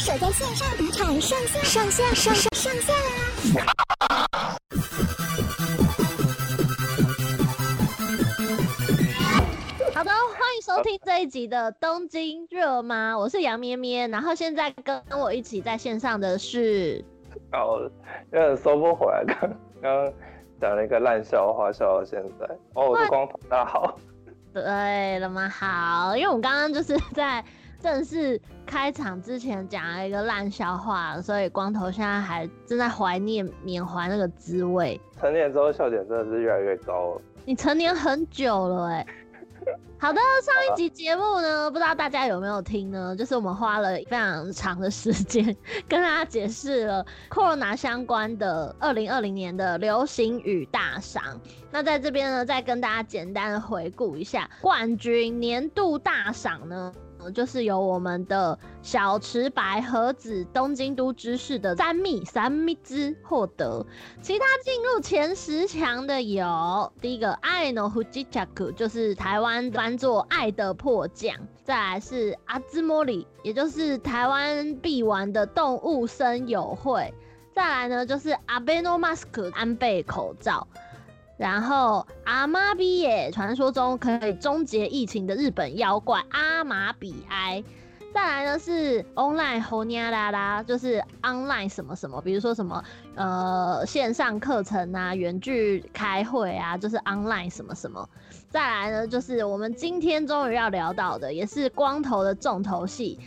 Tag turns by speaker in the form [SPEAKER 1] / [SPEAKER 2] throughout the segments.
[SPEAKER 1] 守在线上赌场上线上线上上上线啦！
[SPEAKER 2] 好的，欢迎收听这一集的东京热吗？我是杨咩咩，然后现在跟我一起在线上的是，
[SPEAKER 3] 哦，有点收不回来，刚刚讲了一个烂笑话，笑到现在。哦，我的光头，大好。
[SPEAKER 2] 对了吗？好，因为我们刚刚就是在。正式开场之前讲了一个烂笑话，所以光头现在还正在怀念缅怀那个滋味。
[SPEAKER 3] 成年之后笑点真的是越来越高了。
[SPEAKER 2] 你成年很久了哎。好的，上一集节目呢，不知道大家有没有听呢？就是我们花了非常长的时间 跟大家解释了 Corona 相关的二零二零年的流行语大赏。那在这边呢，再跟大家简单的回顾一下冠军年度大赏呢。就是由我们的小池百合子东京都知事的三密三密之获得，其他进入前十强的有第一个爱の不时着，就是台湾翻作爱的迫降，再来是阿兹莫里，也就是台湾必玩的动物森友会，再来呢就是阿贝诺马斯克安倍口罩。然后阿玛比耶，传说中可以终结疫情的日本妖怪阿玛比埃。再来呢是 online 吼尼拉拉，就是 online 什么什么，比如说什么呃线上课程啊，远距开会啊，就是 online 什么什么。再来呢就是我们今天终于要聊到的，也是光头的重头戏。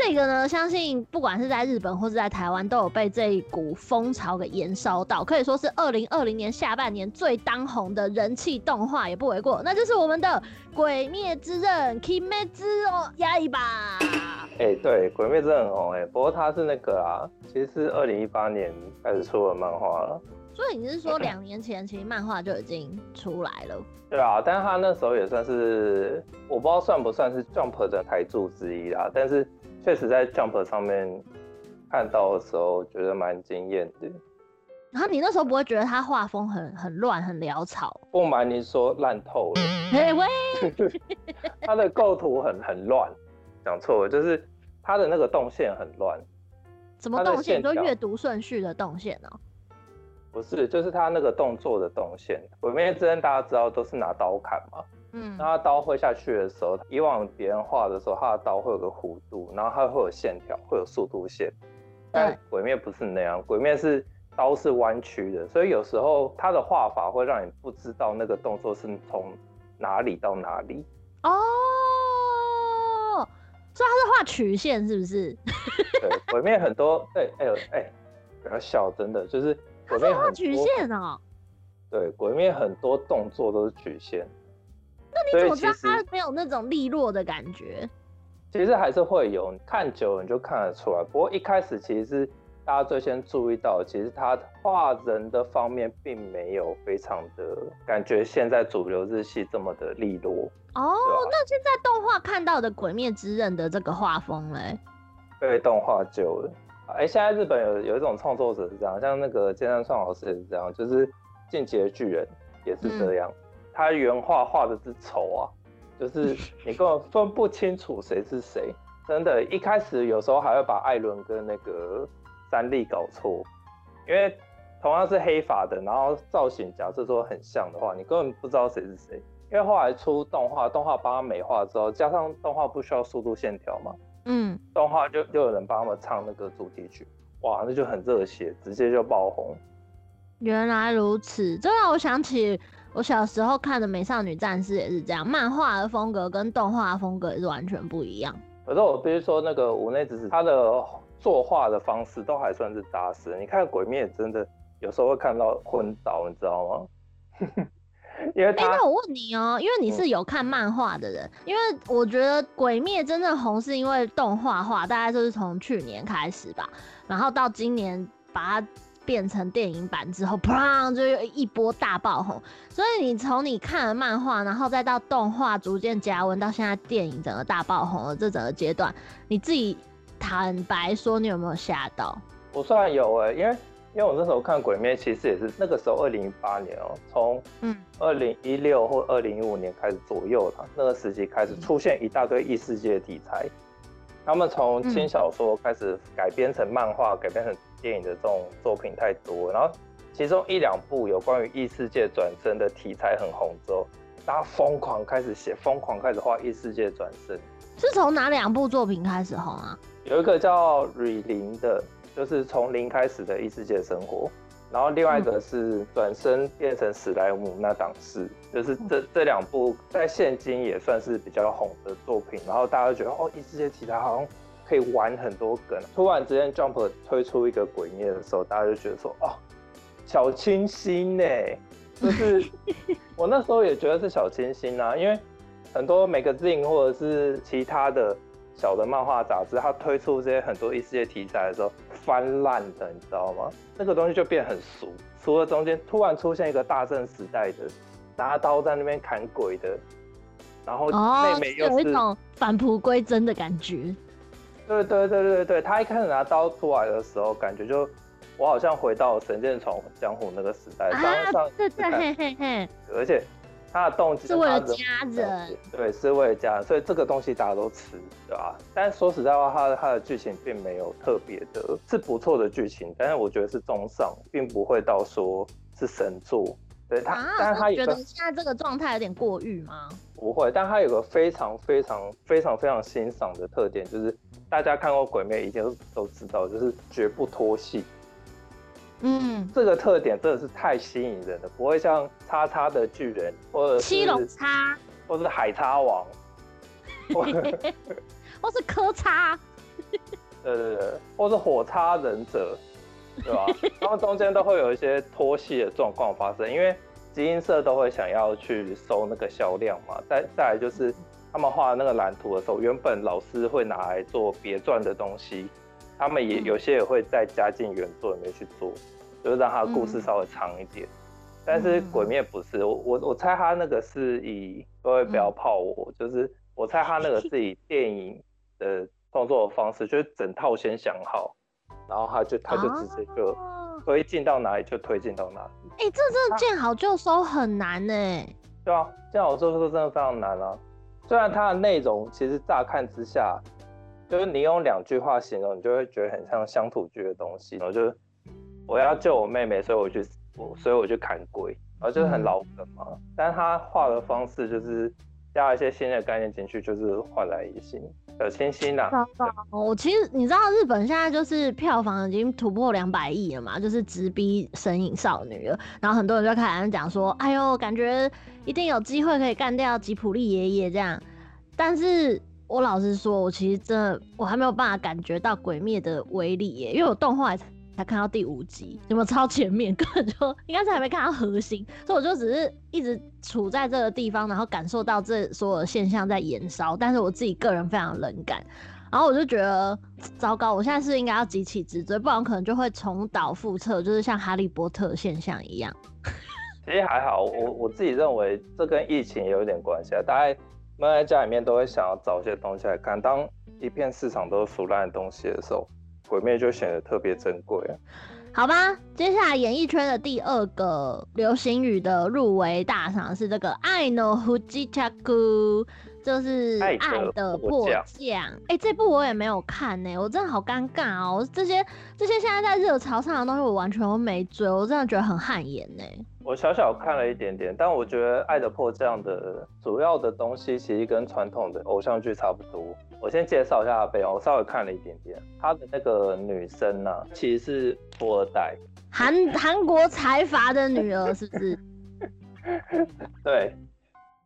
[SPEAKER 2] 这个呢，相信不管是在日本或是在台湾，都有被这一股风潮给延烧到，可以说是二零二零年下半年最当红的人气动画也不为过。那就是我们的《鬼灭之刃》Kimetsu no Yaiba。
[SPEAKER 3] 哎、欸，对，《鬼灭之刃》很红哎，不过它是那个啊，其实是二零一八年开始出的漫画了。
[SPEAKER 2] 所以你是说两年前其实漫画就已经出来了？
[SPEAKER 3] 对啊，但是他那时候也算是，我不知道算不算是 Jump 的台柱之一啦，但是。确实在 Jump 上面看到的时候，觉得蛮惊艳的。
[SPEAKER 2] 然后你那时候不会觉得他画风很很乱、很潦草？
[SPEAKER 3] 不瞒您说，烂透了。
[SPEAKER 2] 哎喂，
[SPEAKER 3] 他的构图很很乱，讲错了，就是他的那个动线很乱。
[SPEAKER 2] 什么动线？就阅读顺序的动线哦、喔？
[SPEAKER 3] 不是，就是他那个动作的动线。鬼灭之刃大家知道都是拿刀砍嘛。嗯，那他刀挥下去的时候，以往别人画的时候，他的刀会有个弧度，然后它会有线条，会有速度线。但鬼面不是那样，鬼面是刀是弯曲的，所以有时候他的画法会让你不知道那个动作是从哪里到哪里。
[SPEAKER 2] 哦，所以他是画曲线是不是？
[SPEAKER 3] 对，鬼面很多，对，哎呦，哎，不要笑，真的就是鬼面很多
[SPEAKER 2] 曲线哦。
[SPEAKER 3] 对，鬼面很多动作都是曲线。
[SPEAKER 2] 那你怎么知道它没有那种利落的感觉？
[SPEAKER 3] 其实还是会有，看久了你就看得出来。不过一开始其实是大家最先注意到，其实他画人的方面并没有非常的感觉，现在主流日系这么的利落。
[SPEAKER 2] 哦，啊、那现在动画看到的《鬼灭之刃》的这个画风嘞，
[SPEAKER 3] 被动画救了。哎、欸，现在日本有有一种创作者是这样，像那个菅田创老师也是这样，就是《进击的巨人》也是这样。嗯他原画画的是丑啊，就 是你根本分不清楚谁是谁，真的，一开始有时候还会把艾伦跟那个三笠搞错，因为同样是黑发的，然后造型假设说很像的话，你根本不知道谁是谁。因为后来出动画，动画帮他美化之后，加上动画不需要速度线条嘛，嗯，动画就就有人帮他们唱那个主题曲，哇，那就很热血，直接就爆红。
[SPEAKER 2] 原来如此，这让我想起。我小时候看的《美少女战士》也是这样，漫画的风格跟动画风格也是完全不一样。
[SPEAKER 3] 可是我必须说，那个五内直子他的作画的方式都还算是扎实。你看《鬼灭》真的有时候会看到昏倒，你知道吗？因为他……哎、欸，那我问你哦、喔，因为你是有看漫画的人，嗯、因为我觉得《鬼灭》真正红是因为动画化，大概就是从去年开始吧，然后到今年把它。变成电影版之后，砰，就又一波大爆红。所以你从你看了漫画，然后再到动画逐渐加温，到现在电影整个大爆红的这整个阶段，你自己坦白说，你有没有吓到？我算有哎、欸，因为因为我那时候看《鬼灭》，其实也是那个时候二零一八年哦、喔，从嗯二零一六或二零一五年开始左右了，那个时期开始出现一大堆异世界题材。他们从轻小说开始改编成漫画，改编成电影的这种作品太多，然后其中一两部有关于异世界转生的题材很红之后，大家疯狂开始写，疯狂开始画异世界转生。
[SPEAKER 2] 是从哪两部作品开始红啊？
[SPEAKER 3] 有一个叫《瑞零》的，就是从零开始的异世界生活。然后另外一个是转身变成史莱姆那档事，就是这这两部在现今也算是比较红的作品。然后大家都觉得哦，异世界题材好像可以玩很多梗。突然之间 Jump 推出一个鬼灭的时候，大家就觉得说哦，小清新呢，就是我那时候也觉得是小清新啊，因为很多 Magazine 或者是其他的小的漫画杂志，它推出这些很多异世界题材的时候。翻烂的，你知道吗？那个东西就变很俗。除了中间突然出现一个大正时代的拿刀在那边砍鬼的，然后妹妹又是、
[SPEAKER 2] 哦、有一种返璞归真的感觉。
[SPEAKER 3] 对对对对对，他一开始拿刀出来的时候，感觉就我好像回到神剑闯江湖那个时代。
[SPEAKER 2] 啊，对对嘿嘿嘿，
[SPEAKER 3] 而且。他的动机
[SPEAKER 2] 是为了家人，
[SPEAKER 3] 对，是为了家人，所以这个东西大家都吃，对吧？但说实在话，他的它的剧情并没有特别的，是不错的剧情，但是我觉得是中上，并不会到说是神作。对他，啊、但是他也觉得
[SPEAKER 2] 现在这个状态有点过誉吗？
[SPEAKER 3] 不会，但他有个非常非常非常非常欣赏的特点，就是大家看过《鬼灭》一定都都知道，就是绝不拖戏。
[SPEAKER 2] 嗯，
[SPEAKER 3] 这个特点真的是太吸引人了，不会像叉叉的巨人，或者
[SPEAKER 2] 七龙叉，
[SPEAKER 3] 或者是海叉王，
[SPEAKER 2] 或是柯叉，
[SPEAKER 3] 对对对，或是火叉忍者，对吧？他们中间都会有一些脱戏的状况发生，因为集英社都会想要去收那个销量嘛。再再来就是他们画那个蓝图的时候，原本老师会拿来做别传的东西。他们也有些也会再加进原作里面去做，就是让他的故事稍微长一点。嗯、但是鬼灭不是，我我我猜他那个是以各位不要泡我，嗯、就是我猜他那个是以电影的创作的方式，就是整套先想好，然后他就他就直接就推进到哪里就推进到哪里。
[SPEAKER 2] 哎、欸，这这见好就收很难呢。
[SPEAKER 3] 对啊，见好就收真的非常难啊。虽然它的内容其实乍看之下。就是你用两句话形容，你就会觉得很像乡土剧的东西。然后就是我要救我妹妹，所以我去，所以我去砍鬼，然后就是很老梗嘛。嗯、但是他画的方式就是加一些新的概念进去，就是焕然一新，小清新呐。
[SPEAKER 2] 我其实你知道，日本现在就是票房已经突破两百亿了嘛，就是直逼《神隐少女》了。然后很多人就开始讲说：“哎呦，感觉一定有机会可以干掉吉普力爷爷这样。”但是。我老实说，我其实真的我还没有办法感觉到鬼灭的威力耶，因为我动画才看到第五集，有没有超前面，根本就应该是还没看到核心，所以我就只是一直处在这个地方，然后感受到这所有的现象在延烧，但是我自己个人非常冷感，然后我就觉得糟糕，我现在是，应该要急起直追，不然可能就会重蹈覆辙，就是像哈利波特现象一样。
[SPEAKER 3] 其实还好，我我自己认为这跟疫情也有点关系啊，大家。闷在家里面都会想要找一些东西来看。当一片市场都是腐烂的东西的时候，鬼灭就显得特别珍贵啊。
[SPEAKER 2] 好吧，接下来演艺圈的第二个流行语的入围大赏是这个“爱の不时着”，就是爱的迫降。哎、欸，这部我也没有看呢、欸，我真的好尴尬哦、喔。这些这些现在在热潮上的东西，我完全都没追，我真的觉得很汗颜呢。
[SPEAKER 3] 我小小看了一点点，但我觉得《爱的迫降》的主要的东西其实跟传统的偶像剧差不多。我先介绍一下他背景，我稍微看了一点点。他的那个女生呢、啊，其实是富二代，
[SPEAKER 2] 韩韩国财阀的女儿，是不是？
[SPEAKER 3] 对，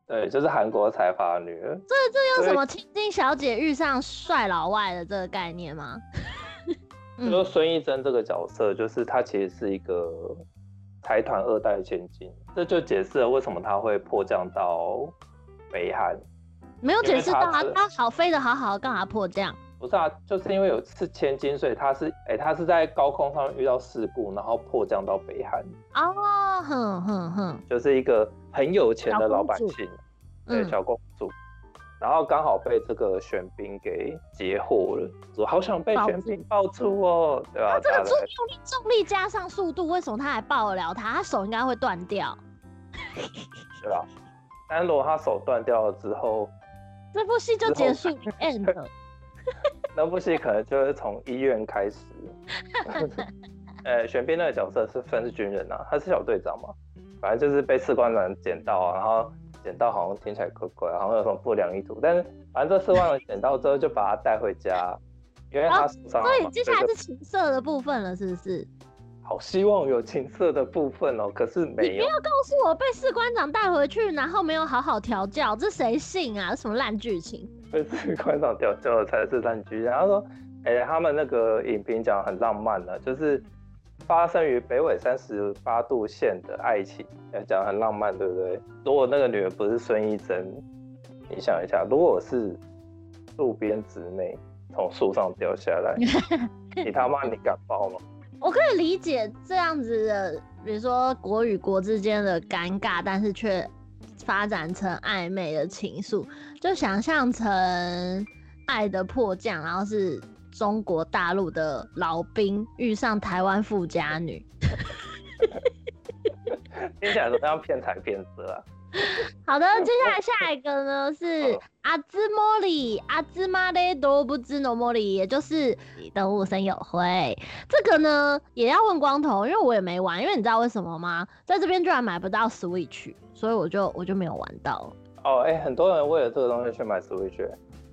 [SPEAKER 3] 对，就是韩国财阀的女儿。
[SPEAKER 2] 这这有什么千金小姐遇上帅老外的这个概念吗？
[SPEAKER 3] 就说孙艺珍这个角色，就是她其实是一个。财团二代千金，这就解释了为什么他会迫降到北韩。
[SPEAKER 2] 没有解释到啊，他好飞的好好的，干嘛迫降？
[SPEAKER 3] 不是啊，就是因为有次千金，所以他是哎、欸，他是在高空上遇到事故，然后迫降到北韩。
[SPEAKER 2] 哦，哼哼哼，
[SPEAKER 3] 就是一个很有钱的老百姓，对，小公主。嗯然后刚好被这个玄彬给截获了，我好想被玄彬抱出哦，住对吧？他
[SPEAKER 2] 这个重力重力加上速度，为什么他还抱得了他？他手应该会断掉，
[SPEAKER 3] 对吧？但如果他手断掉了之后，
[SPEAKER 2] 这部戏就结束 end 了。
[SPEAKER 3] 那部戏可能就是从医院开始。呃，玄彬那个角色是分是军人啊，他是小队长嘛，反正就是被士官长捡到啊，然后捡到好像听起来怪怪，好像有什么不良意图，但是反正这次忘了捡到之后就把他带回家，因为他所
[SPEAKER 2] 以接下来是情色的部分了，是不是？
[SPEAKER 3] 好希望有情色的部分哦，可是没有。
[SPEAKER 2] 你不要告诉我被士官长带回去，然后没有好好调教，这谁信啊？什么烂剧情？
[SPEAKER 3] 被士官长调教才是烂剧。然后说，哎、欸，他们那个影评讲很浪漫的，就是发生于北纬三十八度线的爱情，讲很浪漫，对不对？如果那个女人不是孙艺珍，你想一下，如果是路边姊妹从树上掉下来，你他妈你敢抱吗？
[SPEAKER 2] 我可以理解这样子的，比如说国与国之间的尴尬，但是却发展成暧昧的情愫，就想象成《爱的迫降》，然后是中国大陆的老兵遇上台湾富家女，
[SPEAKER 3] 听起来都像骗财骗色啊。
[SPEAKER 2] 好的，接下来下一个呢 是阿兹莫里阿兹玛的都不知诺莫里，也就是动物森友会。这个呢也要问光头，因为我也没玩，因为你知道为什么吗？在这边居然买不到 Switch，所以我就我就没有玩到。
[SPEAKER 3] 哦，哎、欸，很多人为了这个东西去买 Switch。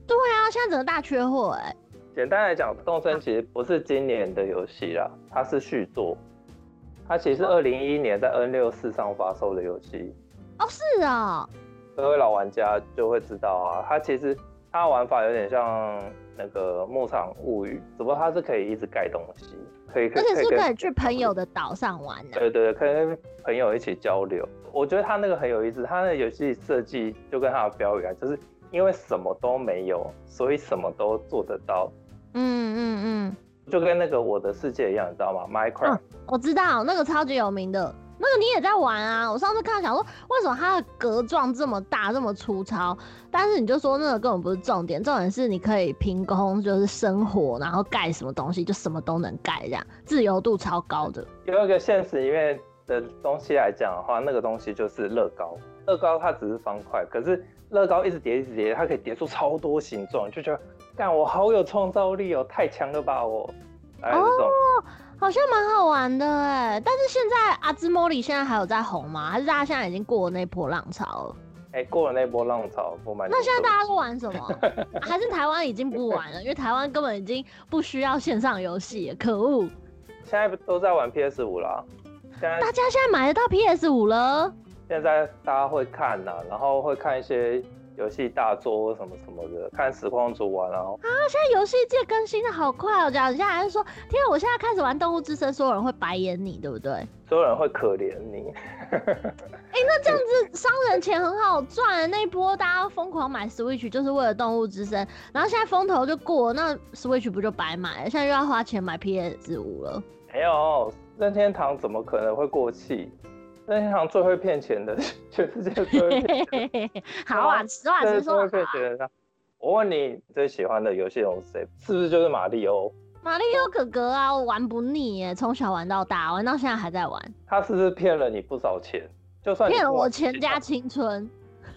[SPEAKER 2] 对啊，现在整个大缺货哎。
[SPEAKER 3] 简单来讲，动森其实不是今年的游戏啦，它是续作。它其实是二零一一年在 N 六四上发售的游戏。
[SPEAKER 2] 哦，是啊，
[SPEAKER 3] 各位老玩家就会知道啊，它其实它玩法有点像那个牧场物语，只不过它是可以一直盖东西，可以，可以，
[SPEAKER 2] 而且是可以去朋友的岛上玩的。
[SPEAKER 3] 对对对，可以跟朋友一起交流。我觉得它那个很有意思，它那个游戏设计就跟它的标语一样，就是因为什么都没有，所以什么都做得到。嗯嗯嗯，就跟那个我的世界一样，你知道吗？Minecraft，嗯，
[SPEAKER 2] 我知道那个超级有名的。那个你也在玩啊？我上次看想说，为什么它的格状这么大，这么粗糙？但是你就说那个根本不是重点，重点是你可以凭空就是生活，然后盖什么东西就什么都能盖，这样自由度超高的。
[SPEAKER 3] 有一个现实里面的东西来讲的话，那个东西就是乐高。乐高它只是方块，可是乐高一直叠一直叠，它可以叠出超多形状，就觉得干我好有创造力哦，太强了吧我！哦
[SPEAKER 2] 好像蛮好玩的哎，但是现在阿兹莫里现在还有在红吗？还是大家现在已经过了那波浪潮了？
[SPEAKER 3] 哎、欸，过了那波浪潮，我蛮。
[SPEAKER 2] 那现在大家都玩什么？还是台湾已经不玩了？因为台湾根本已经不需要线上游戏，可恶！
[SPEAKER 3] 现在都在玩 PS 五了，
[SPEAKER 2] 大家现在买得到 PS 五了？
[SPEAKER 3] 现在大家会看呐，然后会看一些。游戏大作什么什么的，看实况组玩啊！啊，
[SPEAKER 2] 现在游戏界更新的好快哦！讲一下还是说，天啊，我现在开始玩《动物之森》，所有人会白眼你，对不对？
[SPEAKER 3] 所有人会可怜你。哎、
[SPEAKER 2] 欸，那这样子商人钱很好赚，那一波大家疯狂买 Switch 就是为了《动物之森》，然后现在风头就过，那 Switch 不就白买了？现在又要花钱买 PS 五了。
[SPEAKER 3] 没有，任天堂怎么可能会过气？任天堂最会骗钱的，全世界最会骗钱。
[SPEAKER 2] 好啊，实话实说。最会骗钱的。
[SPEAKER 3] 我问你最喜欢的游戏人物是谁？是不是就是马里欧？
[SPEAKER 2] 马里欧哥哥啊，我玩不腻耶，从小玩到大，玩到现在还在玩。
[SPEAKER 3] 他是不是骗了你不少钱？就算
[SPEAKER 2] 骗了我全家青春，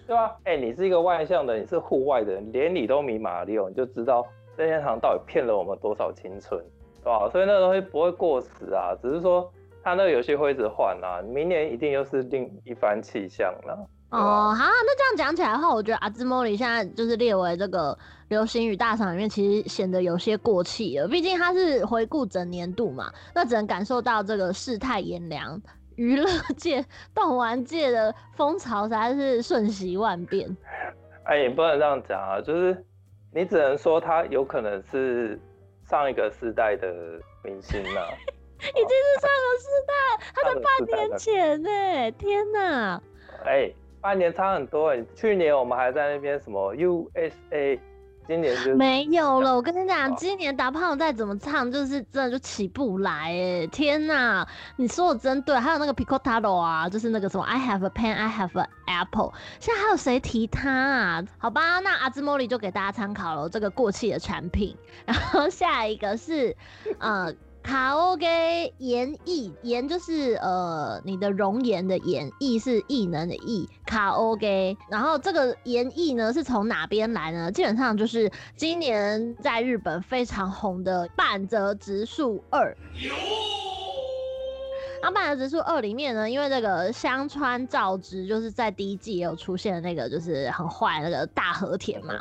[SPEAKER 3] 对吧？哎、你是一个外向的，你是户外的人，连你都迷马里欧，你就知道任天堂到底骗了我们多少青春，对吧？所以那个东西不会过时啊，只是说。他那个游戏会一直换啊，明年一定又是另一番气象了。
[SPEAKER 2] 哦，好，那这样讲起来的话，我觉得阿兹莫里现在就是列为这个流行语大赏里面，其实显得有些过气了。毕竟他是回顾整年度嘛，那只能感受到这个世态炎凉，娱乐界、动玩界的风潮实在是瞬息万变。
[SPEAKER 3] 哎，也不能这样讲啊，就是你只能说他有可能是上一个世代的明星啊。
[SPEAKER 2] 已经是上个世代，他在半年前呢，天哪！
[SPEAKER 3] 哎、欸，半年差很多哎。去年我们还在那边什么 USA，今年就
[SPEAKER 2] 没有了。我跟你讲，今年达胖再怎么唱，就是真的就起不来哎！天哪，你说的真对。还有那个 Picotaro 啊，就是那个什么 I have a pen, I have an apple。现在还有谁提他啊？好吧，那阿兹莫里就给大家参考了这个过气的产品。然后下一个是呃。卡欧给颜艺，颜就是呃你的容颜的颜，艺是艺能的艺，卡欧给。然后这个颜艺呢是从哪边来呢？基本上就是今年在日本非常红的半泽直树二。然后半泽直树二里面呢，因为这个香川照之就是在第一季也有出现的那个就是很坏那个大和田嘛。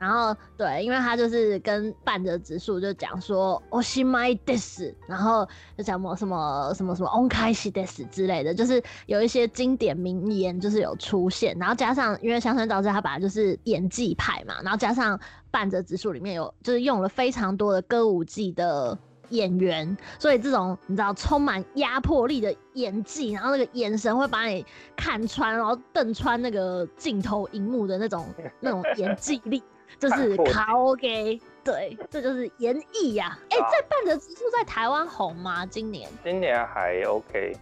[SPEAKER 2] 然后对，因为他就是跟半泽直树就讲说おしまいです，然后就讲什么什么什么おんかえしです之类的，就是有一些经典名言就是有出现，然后加上因为香川照之他本来就是演技派嘛，然后加上半泽直树里面有就是用了非常多的歌舞伎的演员，所以这种你知道充满压迫力的演技，然后那个眼神会把你看穿，然后瞪穿那个镜头荧幕的那种那种演技力。 这是卡 OK，对，这就是演绎呀。哎、欸，在半泽直树在台湾红吗？今年？
[SPEAKER 3] 今年还 OK，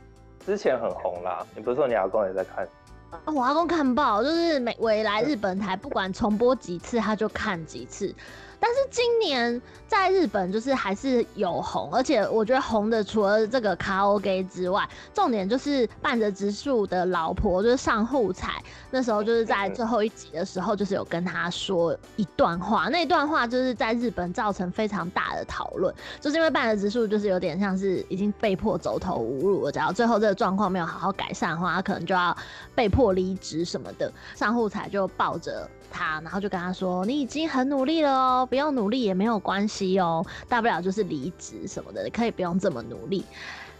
[SPEAKER 3] 之前很红啦。你不是说你阿公也在看？
[SPEAKER 2] 啊，我阿公看爆，就是每回来日本台，不管重播几次，他就看几次。但是今年在日本就是还是有红，而且我觉得红的除了这个卡拉 OK 之外，重点就是伴着直树的老婆就是上户彩，那时候就是在最后一集的时候，就是有跟他说一段话，那段话就是在日本造成非常大的讨论，就是因为半泽直树就是有点像是已经被迫走投无路了，只要最后这个状况没有好好改善的话，他可能就要被迫离职什么的，上户彩就抱着。他，然后就跟他说：“你已经很努力了哦，不用努力也没有关系哦，大不了就是离职什么的，你可以不用这么努力。”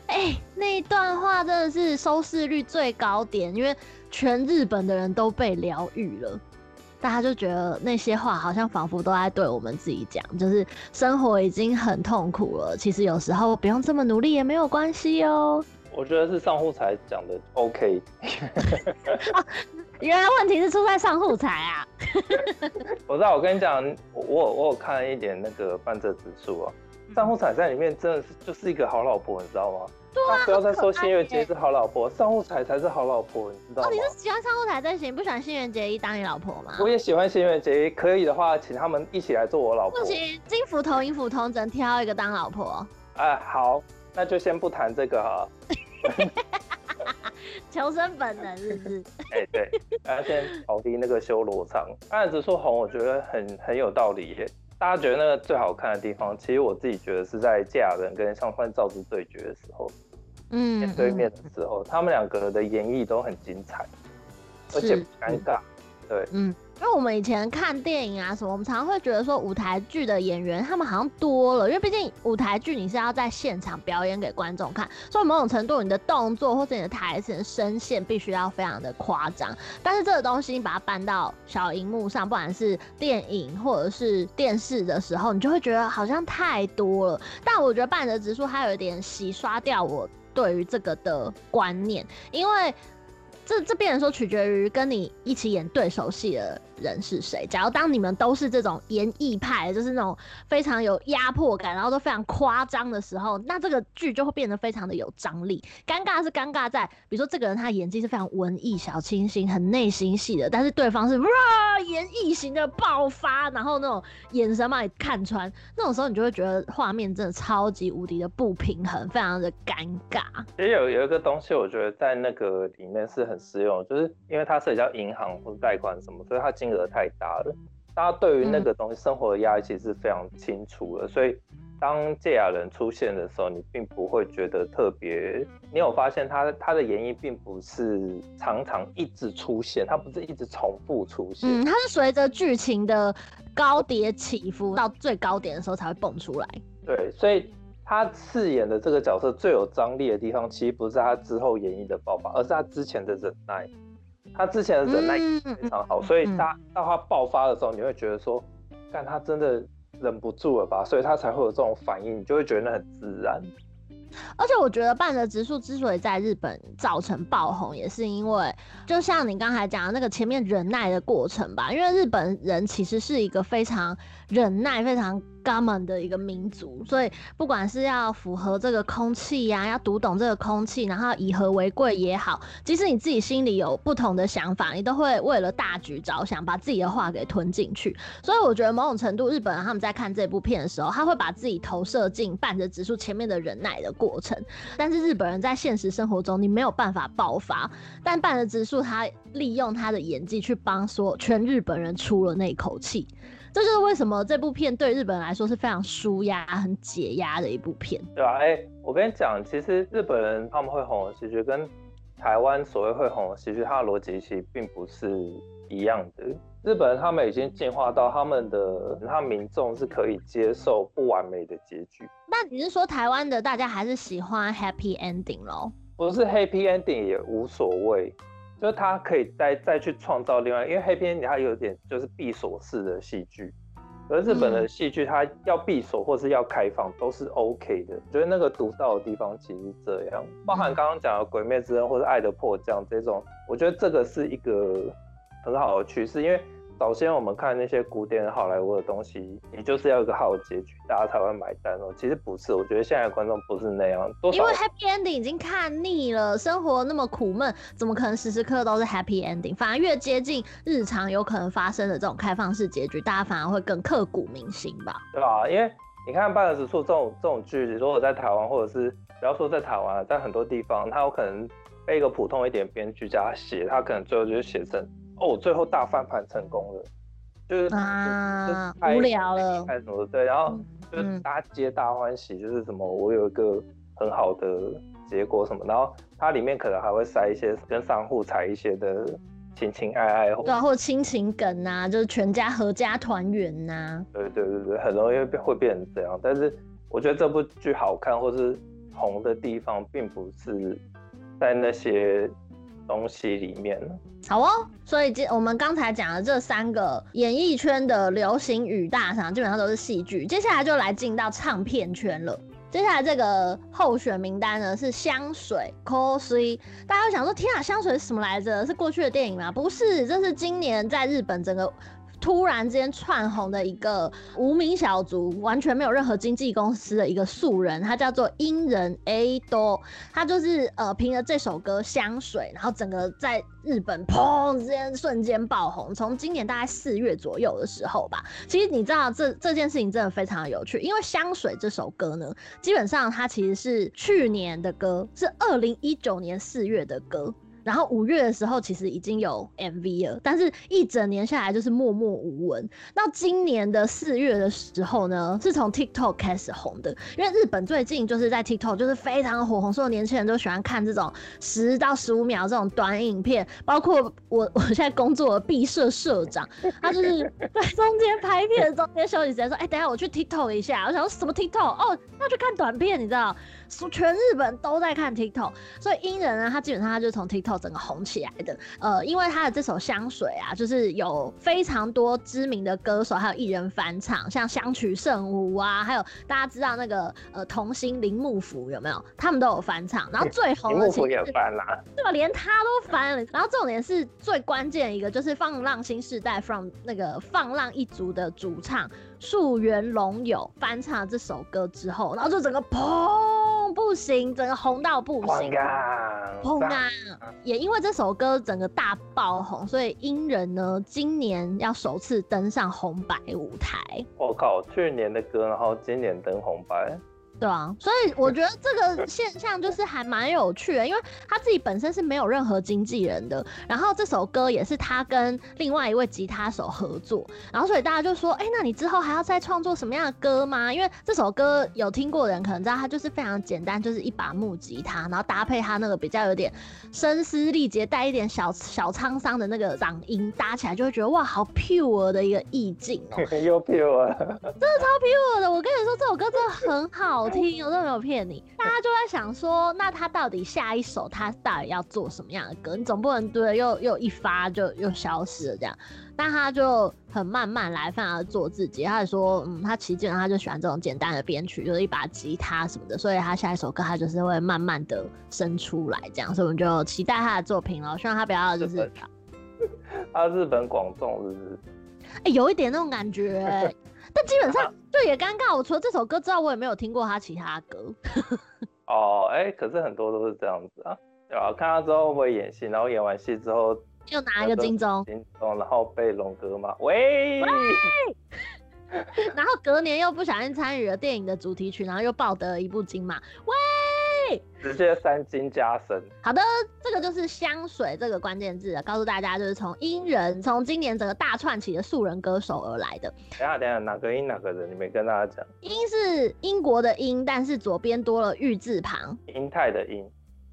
[SPEAKER 2] 哎，那一段话真的是收视率最高点，因为全日本的人都被疗愈了，大家就觉得那些话好像仿佛都在对我们自己讲，就是生活已经很痛苦了，其实有时候不用这么努力也没有关系哦。
[SPEAKER 3] 我觉得是上户才讲的 OK。
[SPEAKER 2] 啊 原来问题是出在上户彩啊！
[SPEAKER 3] 我知道，我跟你讲，我我，有看了一点那个半泽直树啊，上户彩在里面真的是就是一个好老婆，你知道吗？
[SPEAKER 2] 对啊，
[SPEAKER 3] 不要再说新垣结是好老婆，上户彩才是好老婆，你知道吗？哦，
[SPEAKER 2] 你是喜欢上户彩在行，不喜欢新垣结衣当你老婆吗？
[SPEAKER 3] 我也喜欢新垣结衣，可以的话，请他们一起来做我老婆。
[SPEAKER 2] 不行，金斧头银斧头，只能挑一个当老婆。
[SPEAKER 3] 哎，好，那就先不谈这个哈。
[SPEAKER 2] 求生本能是不是？
[SPEAKER 3] 哎、欸，对，要先逃离那个修罗场。半泽直树红，我觉得很很有道理耶。大家觉得那个最好看的地方，其实我自己觉得是在堺雅人跟上川照之对决的时候，嗯，面对面的时候，嗯、他们两个的演绎都很精彩，而且不尴尬，对，嗯。
[SPEAKER 2] 因为我们以前看电影啊什么，我们常常会觉得说舞台剧的演员他们好像多了，因为毕竟舞台剧你是要在现场表演给观众看，所以某种程度你的动作或者你的台词声线必须要非常的夸张。但是这个东西你把它搬到小荧幕上，不管是电影或者是电视的时候，你就会觉得好像太多了。但我觉得半泽直树还有一点洗刷掉我对于这个的观念，因为。这这变成说取决于跟你一起演对手戏的人是谁。假如当你们都是这种演绎派，就是那种非常有压迫感，然后都非常夸张的时候，那这个剧就会变得非常的有张力。尴尬是尴尬在，比如说这个人他演技是非常文艺小清新、很内心戏的，但是对方是哇演绎型的爆发，然后那种眼神把你看穿，那种时候你就会觉得画面真的超级无敌的不平衡，非常的尴尬。
[SPEAKER 3] 其实有有一个东西，我觉得在那个里面是很。适用就是因为它涉及到银行或者贷款什么，所以它经金额太大了。大家对于那个东西生活的压力其实是非常清楚的，所以当堺雅人出现的时候，你并不会觉得特别。你有发现他他的演绎并不是常常一直出现，他不是一直重复出现，
[SPEAKER 2] 嗯，他是随着剧情的高跌起伏到最高点的时候才会蹦出来。
[SPEAKER 3] 对，所以。他饰演的这个角色最有张力的地方，其实不是他之后演绎的爆发，而是他之前的忍耐。他之前的忍耐非常好，所以他到他爆发的时候，你会觉得说，但他真的忍不住了吧？所以他才会有这种反应，你就会觉得那很自然。
[SPEAKER 2] 而且我觉得半泽直树之所以在日本造成爆红，也是因为就像你刚才讲的那个前面忍耐的过程吧。因为日本人其实是一个非常忍耐、非常。我们的一个民族，所以不管是要符合这个空气呀，要读懂这个空气，然后以和为贵也好，即使你自己心里有不同的想法，你都会为了大局着想，把自己的话给吞进去。所以我觉得某种程度，日本人他们在看这部片的时候，他会把自己投射进半泽直树前面的忍耐的过程。但是日本人在现实生活中，你没有办法爆发，但半泽直树他利用他的演技去帮说全日本人出了那口气。这就是为什么这部片对日本人来说是非常舒压、很解压的一部片，
[SPEAKER 3] 对啊？哎，我跟你讲，其实日本人他们会红的喜剧跟台湾所谓会红的喜剧，它的逻辑其实并不是一样的。日本人他们已经进化到他们的，他民众是可以接受不完美的结局。
[SPEAKER 2] 那你是说台湾的大家还是喜欢 happy ending 咯？
[SPEAKER 3] 不是 happy ending 也无所谓。就是他可以再再去创造另外，因为黑片它有点就是闭锁式的戏剧，而日本的戏剧它要闭锁或是要开放都是 OK 的。我觉得那个独到的地方其实是这样，包含刚刚讲的《鬼灭之刃》或者《爱的迫降》这种，我觉得这个是一个很好的趋势，因为。首先，我们看那些古典好莱坞的东西，你就是要一个好的结局，大家才会买单哦。其实不是，我觉得现在的观众不是那样。
[SPEAKER 2] 因为 happy ending 已经看腻了，生活那么苦闷，怎么可能时时刻刻都是 happy ending？反而越接近日常有可能发生的这种开放式结局，大家反而会更刻骨铭心吧？
[SPEAKER 3] 对吧？因为你看半泽直树这种这种剧，如果在台湾，或者是不要说在台湾，在很多地方，他有可能被一个普通一点编剧家写，他可能最后就是写成。哦，最后大翻盘成功了，就是
[SPEAKER 2] 啊，就无聊了，
[SPEAKER 3] 什么，对，然后就是大家皆大欢喜，就是什么我有一个很好的结果什么，然后它里面可能还会塞一些跟商户踩一些的情情爱爱，
[SPEAKER 2] 对啊，或者亲情梗啊，就是全家合家团圆呐，
[SPEAKER 3] 对对对对，很容易会变会变成这样，但是我觉得这部剧好看或是红的地方，并不是在那些。东西里面
[SPEAKER 2] 好哦，所以今我们刚才讲的这三个演艺圈的流行语大赏，基本上都是戏剧。接下来就来进到唱片圈了。接下来这个候选名单呢是香水 cosy，大家想说，天啊，香水是什么来着？是过去的电影吗？不是，这是今年在日本整个。突然之间窜红的一个无名小卒，完全没有任何经纪公司的一个素人，他叫做樱人 A 多，他就是呃凭着这首歌香水，然后整个在日本砰之间瞬间爆红，从今年大概四月左右的时候吧。其实你知道这这件事情真的非常有趣，因为香水这首歌呢，基本上它其实是去年的歌，是二零一九年四月的歌。然后五月的时候，其实已经有 MV 了，但是一整年下来就是默默无闻。到今年的四月的时候呢，是从 TikTok 开始红的，因为日本最近就是在 TikTok 就是非常火红，所有年轻人都喜欢看这种十到十五秒这种短影片。包括我，我现在工作的毕设社长，他就是在中间拍片中间休息时间说：“哎、等下我去 TikTok 一下。”我想说什么 TikTok？哦，那去看短片，你知道。全日本都在看 TikTok，所以英人呢，他基本上他就从 TikTok 整个红起来的。呃，因为他的这首香水啊，就是有非常多知名的歌手还有艺人翻唱，像香取圣吾啊，还有大家知道那个呃童星铃木福有没有？他们都有翻唱。然后最红的，铃木福
[SPEAKER 3] 也翻了，
[SPEAKER 2] 对吧？连他都翻了。然后重点是最关键的一个，就是放浪新世代 from 那个放浪一族的主唱树原龙友翻唱了这首歌之后，然后就整个砰。不行，整个红到不行，红啊！也因为这首歌整个大爆红，所以音人呢，今年要首次登上红白舞台。
[SPEAKER 3] 我靠，去年的歌，然后今年登红白。
[SPEAKER 2] 对啊，所以我觉得这个现象就是还蛮有趣的，因为他自己本身是没有任何经纪人的，然后这首歌也是他跟另外一位吉他手合作，然后所以大家就说，哎，那你之后还要再创作什么样的歌吗？因为这首歌有听过的人可能知道，它就是非常简单，就是一把木吉他，然后搭配他那个比较有点声嘶力竭、带一点小小沧桑的那个嗓音，搭起来就会觉得哇，好 pure 的一个意境哦，
[SPEAKER 3] 又 pure，
[SPEAKER 2] 真的超 pure 的。我跟你说，这首歌真的很好。听，我都没有骗你。大家就在想说，那他到底下一首他到底要做什么样的歌？你总不能对又又一发就又消失了这样。那他就很慢慢来，反而做自己。他就说，嗯，他其实基本上他就喜欢这种简单的编曲，就是一把吉他什么的。所以他下一首歌他就是会慢慢的生出来这样。所以我们就期待他的作品了。希望他不要就是
[SPEAKER 3] 他日本广众是不是？
[SPEAKER 2] 哎、欸，有一点那种感觉。但基本上就也尴尬，我除了这首歌之外，我也没有听过他其他歌。
[SPEAKER 3] 哦，哎、欸，可是很多都是这样子啊，对吧？看他之后会不会演戏，然后演完戏之后
[SPEAKER 2] 又拿一个金钟，
[SPEAKER 3] 金钟，然后被龙哥骂，喂。喂
[SPEAKER 2] 然后隔年又不小心参与了电影的主题曲，然后又抱得了一部金马，喂，
[SPEAKER 3] 直接三金加身。
[SPEAKER 2] 好的，这个就是香水这个关键字，告诉大家就是从音人，从今年整个大串起的素人歌手而来的。
[SPEAKER 3] 等下等下，哪个音哪个人？你没跟大家讲。
[SPEAKER 2] 音是英国的音，但是左边多了玉字旁。
[SPEAKER 3] 英泰的英。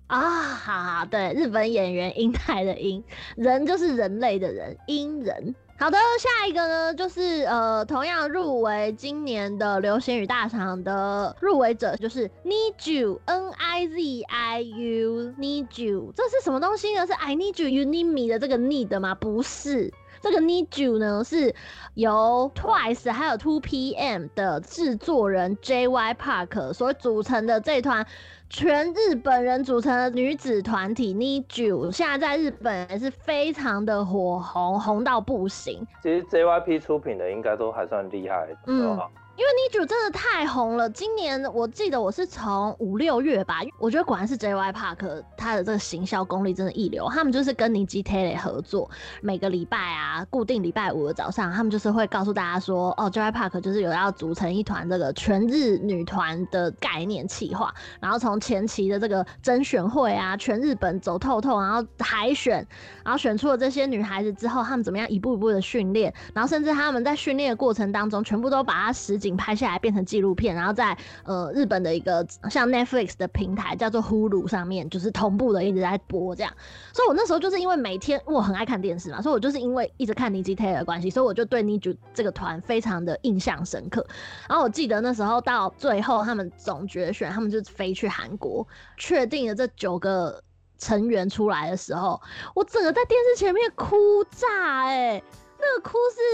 [SPEAKER 2] 啊，好好，对，日本演员英泰的英，人就是人类的人，英人。好的，下一个呢，就是呃，同样入围今年的流行语大赏的入围者，就是 Need You，N I Z I U，Need You，这是什么东西呢？是 I need you，You need me 的这个 need 吗？不是，这个 Need You 呢，是由 Twice 还有 Two PM 的制作人 J.Y. Park 所组成的这团。全日本人组成的女子团体 NIZHU，现在在日本也是非常的火红，红到不行。
[SPEAKER 3] 其实 JYP 出品的应该都还算厉害，嗯。
[SPEAKER 2] 因为 NIZHU 真的太红了，今年我记得我是从五六月吧，我觉得果然是 J.Y. Park 他的这个行销功力真的一流，他们就是跟 Niji Tele 合作，每个礼拜啊，固定礼拜五的早上，他们就是会告诉大家说，哦，J.Y. Park 就是有要组成一团这个全日女团的概念企划，然后从前期的这个甄选会啊，全日本走透透，然后海选，然后选出了这些女孩子之后，他们怎么样一步一步的训练，然后甚至他们在训练的过程当中，全部都把它实拍下来变成纪录片，然后在呃日本的一个像 Netflix 的平台叫做 Hulu 上面，就是同步的一直在播这样。所以我那时候就是因为每天我很爱看电视嘛，所以我就是因为一直看 n i j i t a y 的关系，所以我就对 NIZHU 这个团非常的印象深刻。然后我记得那时候到最后他们总决选，他们就飞去韩国，确定了这九个成员出来的时候，我整个在电视前面哭炸哎、那个哭是。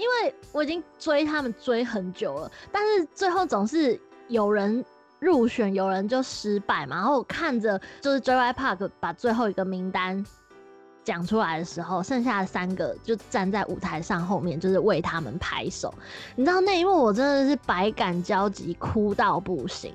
[SPEAKER 2] 因为我已经追他们追很久了，但是最后总是有人入选，有人就失败嘛。然后我看着就是 J.Y. Park 把最后一个名单讲出来的时候，剩下的三个就站在舞台上后面，就是为他们拍手。你知道那一幕，我真的是百感交集，哭到不行。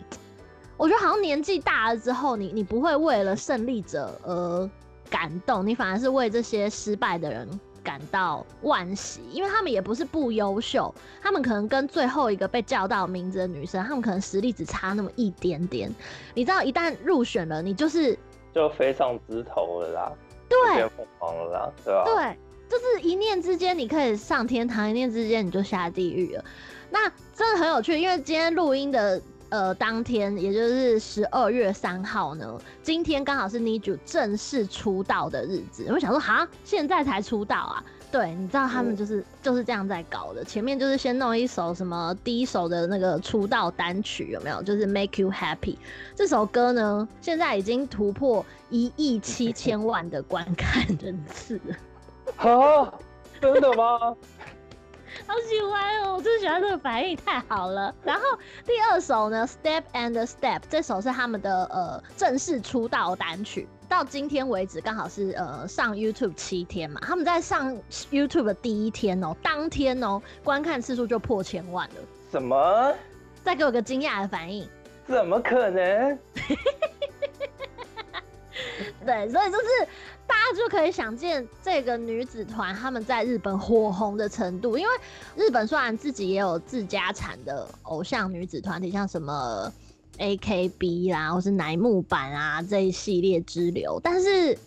[SPEAKER 2] 我觉得好像年纪大了之后，你你不会为了胜利者而感动，你反而是为这些失败的人。感到惋惜，因为他们也不是不优秀，他们可能跟最后一个被叫到名字的女生，他们可能实力只差那么一点点。你知道，一旦入选了，你就是
[SPEAKER 3] 就飞上枝头了啦，
[SPEAKER 2] 对，
[SPEAKER 3] 变凤凰了啦，对吧？
[SPEAKER 2] 对，就是一念之间你可以上天堂，一念之间你就下地狱了。那真的很有趣，因为今天录音的。呃，当天也就是十二月三号呢，今天刚好是 NIZHU 正式出道的日子。我想说，哈，现在才出道啊？对，你知道他们就是、嗯、就是这样在搞的。前面就是先弄一首什么第一首的那个出道单曲，有没有？就是 Make You Happy 这首歌呢，现在已经突破一亿七千万的观看人次了。
[SPEAKER 3] 哈，真的吗？
[SPEAKER 2] 好喜欢哦！我最喜欢这个反应，太好了。然后第二首呢，Step and Step，这首是他们的呃正式出道单曲。到今天为止，刚好是呃上 YouTube 七天嘛。他们在上 YouTube 的第一天哦，当天哦，观看次数就破千万了。
[SPEAKER 3] 什么？
[SPEAKER 2] 再给我个惊讶的反应？
[SPEAKER 3] 怎么可能？
[SPEAKER 2] 对，所以就是。大家就可以想见这个女子团他们在日本火红的程度，因为日本虽然自己也有自家产的偶像女子团体，像什么 AKB 啦，或是乃木坂啊这一系列之流，但是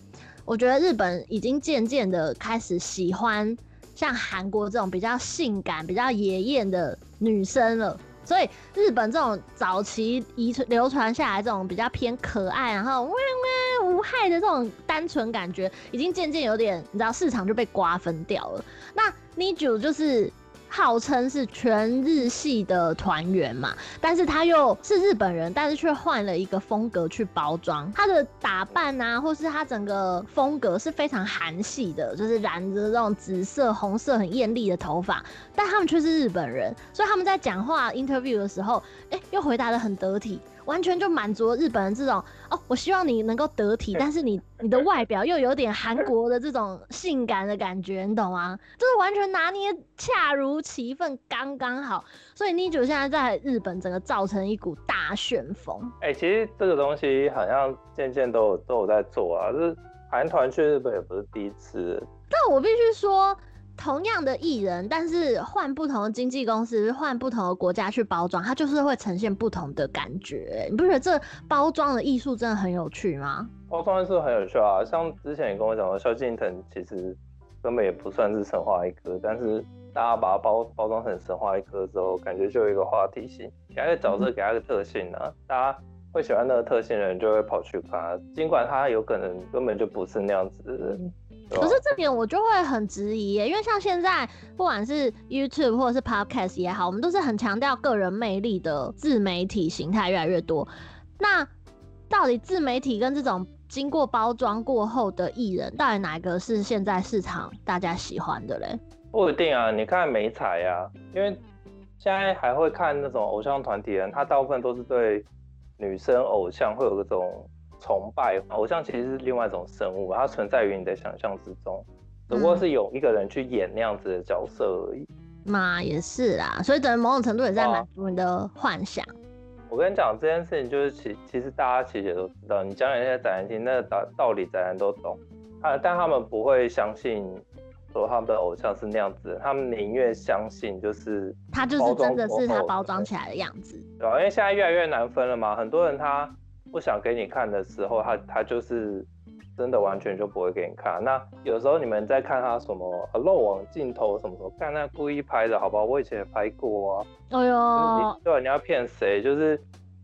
[SPEAKER 2] 我觉得日本已经渐渐的开始喜欢像韩国这种比较性感、比较野艳的女生了。所以日本这种早期遗传流传下来这种比较偏可爱，然后无害的这种单纯感觉，已经渐渐有点，你知道市场就被瓜分掉了。那 nijiu 就是。号称是全日系的团员嘛，但是他又是日本人，但是却换了一个风格去包装。他的打扮啊，或是他整个风格是非常韩系的，就是染着这种紫色、红色很艳丽的头发，但他们却是日本人，所以他们在讲话 interview 的时候，哎、又回答的很得体，完全就满足了日本人这种哦，我希望你能够得体，但是你你的外表又有点韩国的这种性感的感觉，你懂吗？就是完全拿捏恰如其分，刚刚好。所以 NIZU 现在在日本整个造成一股大旋风。
[SPEAKER 3] 哎、欸，其实这个东西好像渐渐都有都有在做啊，就是韩团去日本也不是第一次。
[SPEAKER 2] 但我必须说。同样的艺人，但是换不同的经纪公司，换不同的国家去包装，它就是会呈现不同的感觉。你不觉得这包装的艺术真的很有趣吗？
[SPEAKER 3] 包装是很有趣啊，像之前你跟我讲的萧敬腾，其实根本也不算是神话一哥，但是大家把它包包装成神话一哥之后，感觉就有一个话题性，给他个角色，给他个特性啊，嗯、大家会喜欢那个特性的人就会跑去看，尽管他有可能根本就不是那样子的人。
[SPEAKER 2] 可是这点我就会很质疑耶，因为像现在不管是 YouTube 或者是 Podcast 也好，我们都是很强调个人魅力的自媒体形态越来越多。那到底自媒体跟这种经过包装过后的艺人，到底哪一个是现在市场大家喜欢的嘞？
[SPEAKER 3] 不一定啊，你看美彩呀，因为现在还会看那种偶像团体人，他大部分都是对女生偶像会有这种。崇拜偶像其实是另外一种生物，它存在于你的想象之中，只不过是有一个人去演那样子的角色而已。
[SPEAKER 2] 嘛、嗯，也是啦，所以等于某种程度也在满足你的幻想。
[SPEAKER 3] 我跟你讲这件事情，就是其其实大家其实也都知道，你讲给那些宅男听，那个道道理宅男都懂，啊，但他们不会相信说他们的偶像是那样子，他们宁愿相信就是
[SPEAKER 2] 他就是真的是他包装起来的样子，
[SPEAKER 3] 对吧？因为现在越来越难分了嘛，很多人他。不想给你看的时候，他他就是真的完全就不会给你看。那有时候你们在看他什么漏网镜头什么什么，看那故意拍的好不好？我以前也拍过啊。
[SPEAKER 2] 哎呦，
[SPEAKER 3] 对，你要骗谁？就是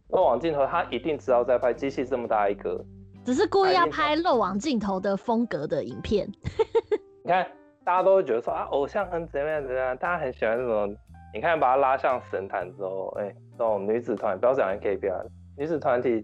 [SPEAKER 3] 漏网镜头，他一定知道在拍。机器这么大一个，
[SPEAKER 2] 只是故意要拍漏网镜头的风格的影片。
[SPEAKER 3] 你看，大家都会觉得说啊，偶像很怎么样怎么样，大家很喜欢这种。你看，把他拉向神坛之后，哎、欸，这种女子团，不要讲 AKB 啊，女子团体。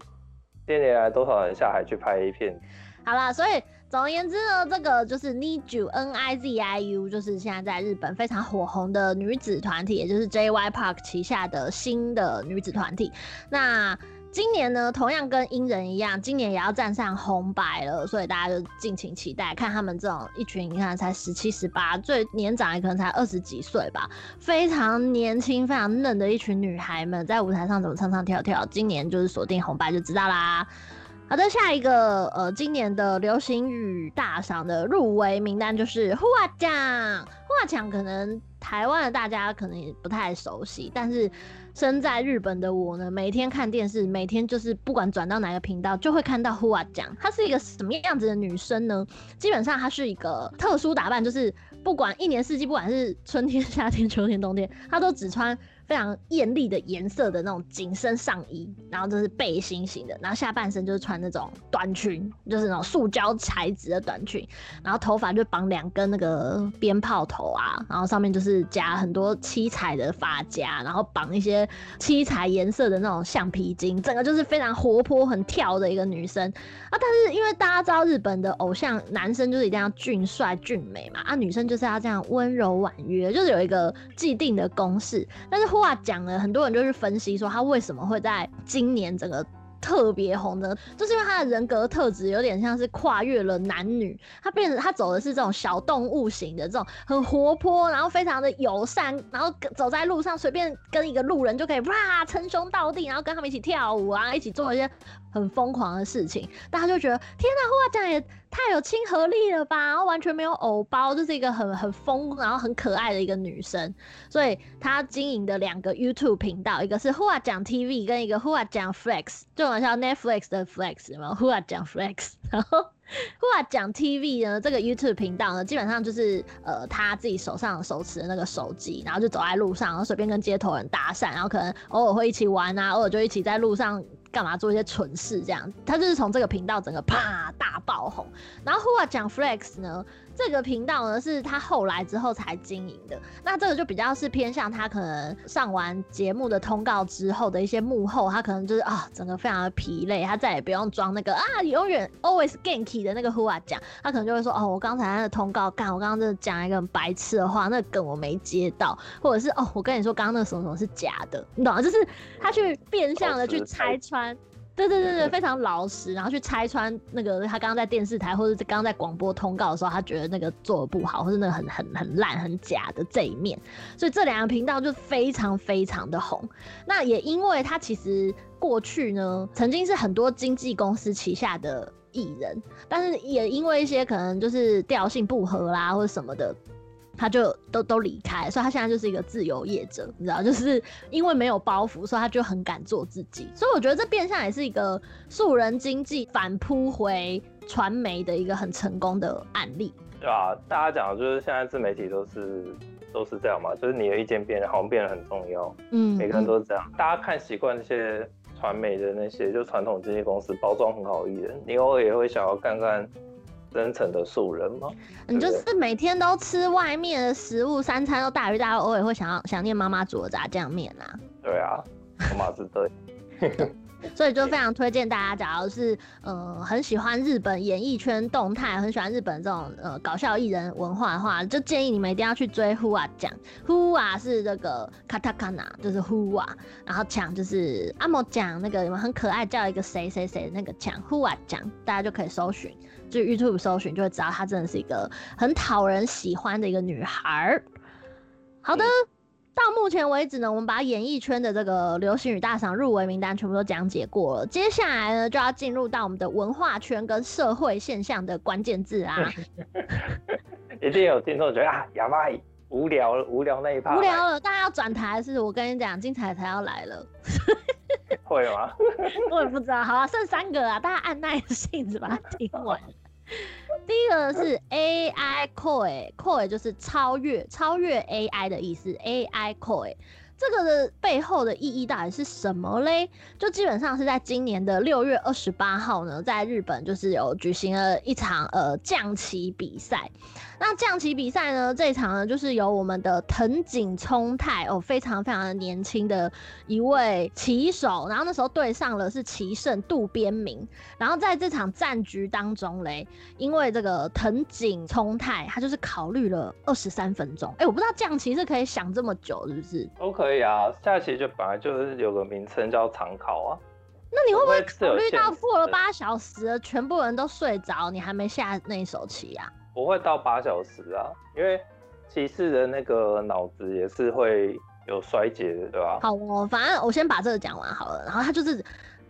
[SPEAKER 3] 近年来多少人下海去拍 A 片？
[SPEAKER 2] 好啦，所以总而言之呢，这个就是 NIZU N I Z I U，就是现在在日本非常火红的女子团体，也就是 J.Y. Park 旗下的新的女子团体。那今年呢，同样跟樱仁一样，今年也要站上红白了，所以大家就敬请期待，看他们这种一群，你看才十七十八，最年长也可能才二十几岁吧，非常年轻、非常嫩的一群女孩们，在舞台上怎么唱唱跳跳。今年就是锁定红白就知道啦。好的，下一个呃，今年的流行语大赏的入围名单就是 Who 呼啊酱，呼啊酱可能台湾的大家可能也不太熟悉，但是。身在日本的我呢，每天看电视，每天就是不管转到哪个频道，就会看到 Hua 酱。她是一个什么样子的女生呢？基本上她是一个特殊打扮，就是不管一年四季，不管是春天、夏天、秋天、冬天，她都只穿。非常艳丽的颜色的那种紧身上衣，然后就是背心型的，然后下半身就是穿那种短裙，就是那种塑胶材质的短裙，然后头发就绑两根那个鞭炮头啊，然后上面就是夹很多七彩的发夹，然后绑一些七彩颜色的那种橡皮筋，整个就是非常活泼、很跳的一个女生啊。但是因为大家知道日本的偶像男生就是一定要俊帅俊美嘛，啊女生就是要这样温柔婉约，就是有一个既定的公式，但是。话讲了，很多人就去分析说他为什么会在今年整个特别红呢？就是因为他的人格特质有点像是跨越了男女，他变成他走的是这种小动物型的这种很活泼，然后非常的友善，然后走在路上随便跟一个路人就可以哇称兄道弟，然后跟他们一起跳舞啊，一起做一些很疯狂的事情，大家就觉得天哪，话讲也。太有亲和力了吧，然后完全没有偶包，就是一个很很疯，然后很可爱的一个女生。所以她经营的两个 YouTube 频道，一个是 Who 啊讲 TV，跟一个 Who 啊讲 Flex，就好像 Netflix 的 Flex 嘛，Hua 酱 Flex。然后 Hua 酱 TV 呢，这个 YouTube 频道呢，基本上就是呃他自己手上手持的那个手机，然后就走在路上，然后随便跟街头人搭讪，然后可能偶尔会一起玩啊，偶尔就一起在路上。干嘛做一些蠢事这样？他就是从这个频道整个啪大爆红。然后 Hua 酱 Flex 呢，这个频道呢是他后来之后才经营的。那这个就比较是偏向他可能上完节目的通告之后的一些幕后，他可能就是啊整个非常的疲累，他再也不用装那个啊永远 always ganky 的那个 Hua 酱，他可能就会说哦，我刚才那个通告干，我刚刚在讲一个很白痴的话，那个梗我没接到，或者是哦我跟你说刚刚那个什么什么是假的，你懂吗？就是他去变相的去拆穿。对对对对对，非常老实，然后去拆穿那个他刚刚在电视台或者刚刚在广播通告的时候，他觉得那个做的不好，或者那个很很很烂、很假的这一面，所以这两个频道就非常非常的红。那也因为他其实过去呢，曾经是很多经纪公司旗下的艺人，但是也因为一些可能就是调性不合啦，或者什么的。他就都都离开，所以他现在就是一个自由业者，你知道，就是因为没有包袱，所以他就很敢做自己。所以我觉得这变相也是一个素人经济反扑回传媒的一个很成功的案例。
[SPEAKER 3] 对啊，大家讲的就是现在自媒体都是都是这样嘛，就是你的意见变得好像变得很重要。嗯，每个人都是这样。嗯、大家看习惯那些传媒的那些就传统经纪公司包装很好的艺人，你偶尔也会想要看看。真诚的素人吗？
[SPEAKER 2] 你就是每天都吃外面的食物，三餐都大鱼大肉，偶尔会想要想念妈妈煮的炸酱面啊。
[SPEAKER 3] 对啊，妈妈是对。
[SPEAKER 2] 所以就非常推荐大家，假如是呃很喜欢日本演艺圈动态，很喜欢日本这种呃搞笑艺人文化的话，就建议你们一定要去追 Who 啊奖。Who 啊是这个卡塔卡纳，就是 Who 啊，然后酱就是阿莫酱那个你们很可爱叫一个谁谁谁的那个奖。Who 啊酱，大家就可以搜寻。就 YouTube 搜寻就会知道，她真的是一个很讨人喜欢的一个女孩。好的，到目前为止呢，我们把演艺圈的这个流行语大赏入围名单全部都讲解过了。接下来呢，就要进入到我们的文化圈跟社会现象的关键字啊。
[SPEAKER 3] 一定有听众觉得啊，哑巴无聊了，无聊那一趴。
[SPEAKER 2] 无聊了，大家要转台是？我跟你讲，精彩才要来了。
[SPEAKER 3] 会吗？
[SPEAKER 2] 我也不知道。好啊，剩三个啊，大家按耐性子把它听完。第一个是 AI Koi，Koi 就是超越，超越 AI 的意思，AI Koi。这个的背后的意义到底是什么嘞？就基本上是在今年的六月二十八号呢，在日本就是有举行了一场呃降旗比赛。那降棋比赛呢，这一场呢就是由我们的藤井聪太哦，非常非常的年轻的一位棋手，然后那时候对上了是棋圣渡边明。然后在这场战局当中嘞，因为这个藤井聪太他就是考虑了二十三分钟，哎、欸，我不知道降棋是可以想这么久，是不是？
[SPEAKER 3] 都可以。啊，下棋就本来就是有个名称叫长考啊。
[SPEAKER 2] 那你会不会考虑到过了八小时，全部人都睡着，你还没下那一手棋啊？
[SPEAKER 3] 不会到八小时啊，因为骑士的那个脑子也是会有衰竭的，对吧？
[SPEAKER 2] 好，我反正我先把这个讲完好了。然后他就是。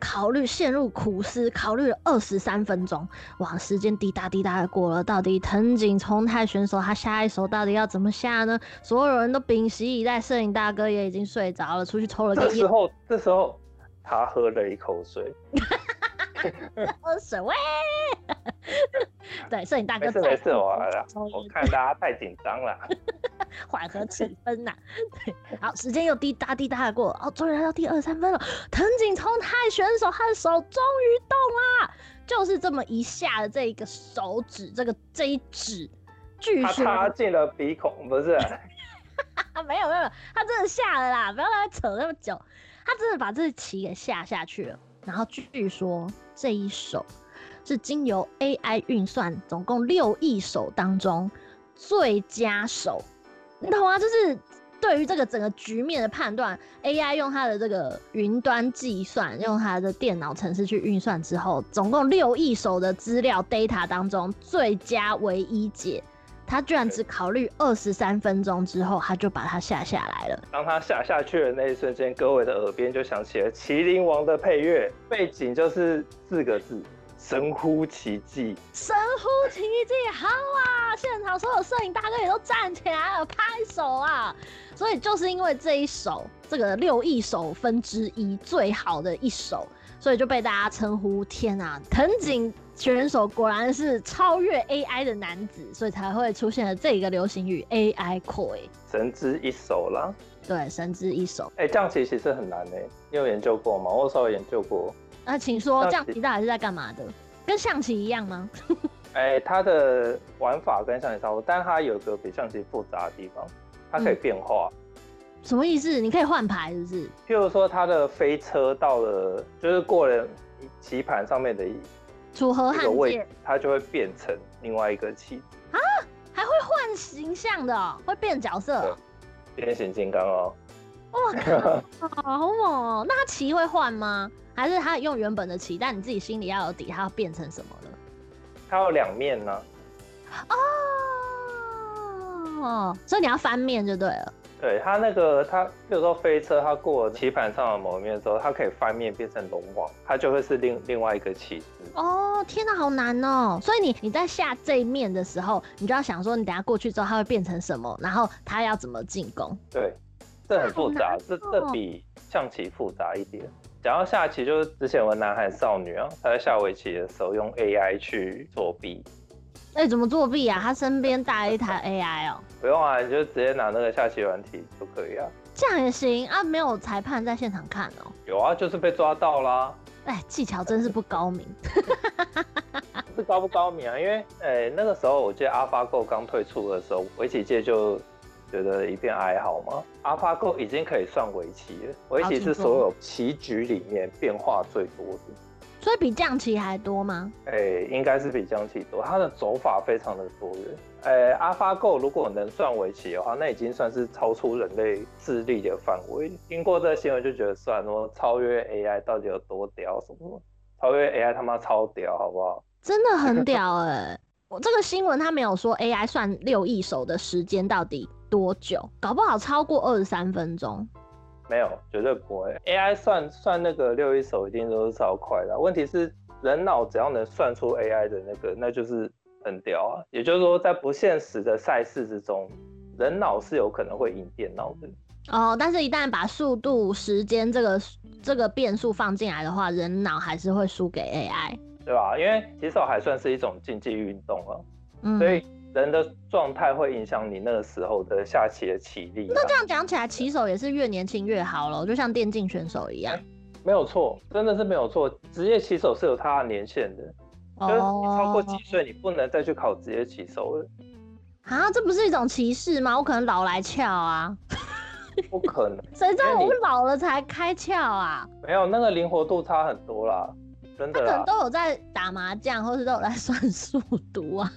[SPEAKER 2] 考虑陷入苦思，考虑了二十三分钟，哇，时间滴答滴答的过了，到底藤井聪太选手他下一手到底要怎么下呢？所有人都屏息以待，摄影大哥也已经睡着了，出去抽了个烟。
[SPEAKER 3] 这时候，这时候他喝了一口水。
[SPEAKER 2] 喝水喂，对，摄影大哥。
[SPEAKER 3] 没事没事，我 我看大家太紧张了，
[SPEAKER 2] 缓和气氛呐。对，好，时间又滴答滴答的过，哦，终于来到第二三分了。藤井聪太选手，他的手终于动啦，就是这么一下的这一个手指，这个这一指，据说
[SPEAKER 3] 他插进了鼻孔，不是？
[SPEAKER 2] 没有没有，他真的下了啦，不要来扯那么久，他真的把这棋给下下去了。然后据说这一手是经由 AI 运算，总共六亿手当中最佳手，你懂吗？就是对于这个整个局面的判断，AI 用它的这个云端计算，用它的电脑程式去运算之后，总共六亿手的资料 data 当中最佳唯一解。他居然只考虑二十三分钟之后，他就把它下下来了。
[SPEAKER 3] 当他下下去的那一瞬间，各位的耳边就响起了《麒麟王》的配乐，背景就是四个字：神乎其技。
[SPEAKER 2] 神乎其技，好啊！现场所有摄影大哥也都站起来了，拍手啊！所以就是因为这一首，这个六亿首分之一最好的一首，所以就被大家称呼：天啊，藤井。选手果然是超越 AI 的男子，所以才会出现了这个流行语 AI Koi，
[SPEAKER 3] 神之一手啦。
[SPEAKER 2] 对，神之一手。
[SPEAKER 3] 哎、欸，将棋其实很难呢，你有研究过吗？我稍微研究过。
[SPEAKER 2] 那请说，将棋到底是在干嘛的？跟象棋一样吗？
[SPEAKER 3] 哎、欸，它的玩法跟象棋差不多，但是它有个比象棋复杂的地方，它可以变化。嗯、
[SPEAKER 2] 什么意思？你可以换牌，是不是？
[SPEAKER 3] 譬如说，它的飞车到了，就是过了棋盘上面的。
[SPEAKER 2] 楚河汉界，
[SPEAKER 3] 它就会变成另外一个棋子
[SPEAKER 2] 啊，还会换形象的、喔，会变角色、喔，
[SPEAKER 3] 变形金刚哦。
[SPEAKER 2] 哇靠，好猛哦！那他鳍会换吗？还是他用原本的棋？但你自己心里要有底，他要变成什么了？
[SPEAKER 3] 它有两面呢。
[SPEAKER 2] 哦，所以你要翻面就对了。
[SPEAKER 3] 对他那个，他比如说飞车，他过棋盘上的某一面之后，它可以翻面变成龙王，它就会是另另外一个棋子。
[SPEAKER 2] 哦，天哪，好难哦！所以你你在下这一面的时候，你就要想说，你等下过去之后，它会变成什么，然后它要怎么进攻？
[SPEAKER 3] 对，这很复杂，这这比象棋复杂一点。讲到下棋，就是之前有个南韩少女啊，她在下围棋的时候用 AI 去作弊。
[SPEAKER 2] 哎、欸，怎么作弊啊？他身边带了一台 AI 哦、喔。
[SPEAKER 3] 不用啊，你就直接拿那个下棋软体就可以啊。
[SPEAKER 2] 这样也行啊？没有裁判在现场看哦、喔。
[SPEAKER 3] 有啊，就是被抓到啦。
[SPEAKER 2] 哎、欸，技巧真是不高明。
[SPEAKER 3] 是高不高明啊？因为哎、欸，那个时候我记得 AlphaGo 刚推出的时候，围棋界就觉得一片哀嚎吗。AlphaGo 已经可以算围棋了，围棋是所有棋局里面变化最多的。
[SPEAKER 2] 所以比象棋还多吗？
[SPEAKER 3] 哎、欸，应该是比象棋多，它的走法非常的多元。哎、欸，AlphaGo 如果能算围棋的话，那已经算是超出人类智力的范围。听过这个新闻就觉得算了，超越 AI 到底有多屌？什么超越 AI 他妈超屌，好不好？
[SPEAKER 2] 真的很屌哎、欸！我这个新闻他没有说 AI 算六亿手的时间到底多久，搞不好超过二十三分钟。
[SPEAKER 3] 没有，绝对不会。AI 算算那个六一手一定都是超快的。问题是人脑只要能算出 AI 的那个，那就是很屌啊。也就是说，在不现实的赛事之中，人脑是有可能会赢电脑的。
[SPEAKER 2] 哦，但是一旦把速度、时间这个这个变数放进来的话，人脑还是会输给 AI，
[SPEAKER 3] 对吧？因为棋手还算是一种竞技运动啊，
[SPEAKER 2] 嗯，
[SPEAKER 3] 所以。人的状态会影响你那个时候的下棋的棋力。
[SPEAKER 2] 那这样讲起来，棋手也是越年轻越好了，就像电竞选手一样。欸、
[SPEAKER 3] 没有错，真的是没有错。职业棋手是有他的年限的，哦、就是你超过几岁，你不能再去考职业棋手了。
[SPEAKER 2] 啊，这不是一种歧视吗？我可能老来翘啊。
[SPEAKER 3] 不可能，
[SPEAKER 2] 谁知道我老了才开窍啊？
[SPEAKER 3] 没有，那个灵活度差很多啦，真的。他
[SPEAKER 2] 可能都有在打麻将，或是都有在算数独啊。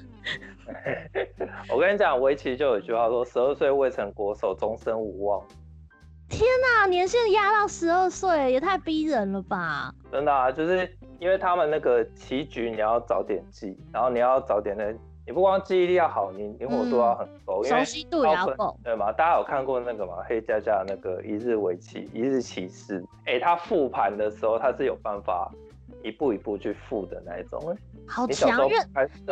[SPEAKER 3] 我跟你讲，围棋就有一句话说：“十二岁未成国手，终身无望。”
[SPEAKER 2] 天哪，年限压到十二岁，也太逼人了吧！
[SPEAKER 3] 真的啊，就是因为他们那个棋局，你要早点记，然后你要早点的，你不光记忆力要好，你灵活度要很高，嗯、
[SPEAKER 2] 熟悉度也要够，
[SPEAKER 3] 对吗？大家有看过那个吗？黑加加那个一日围棋，一日棋士，哎、欸，他复盘的时候，他是有办法。一步一步去复的那一种，
[SPEAKER 2] 好强！因为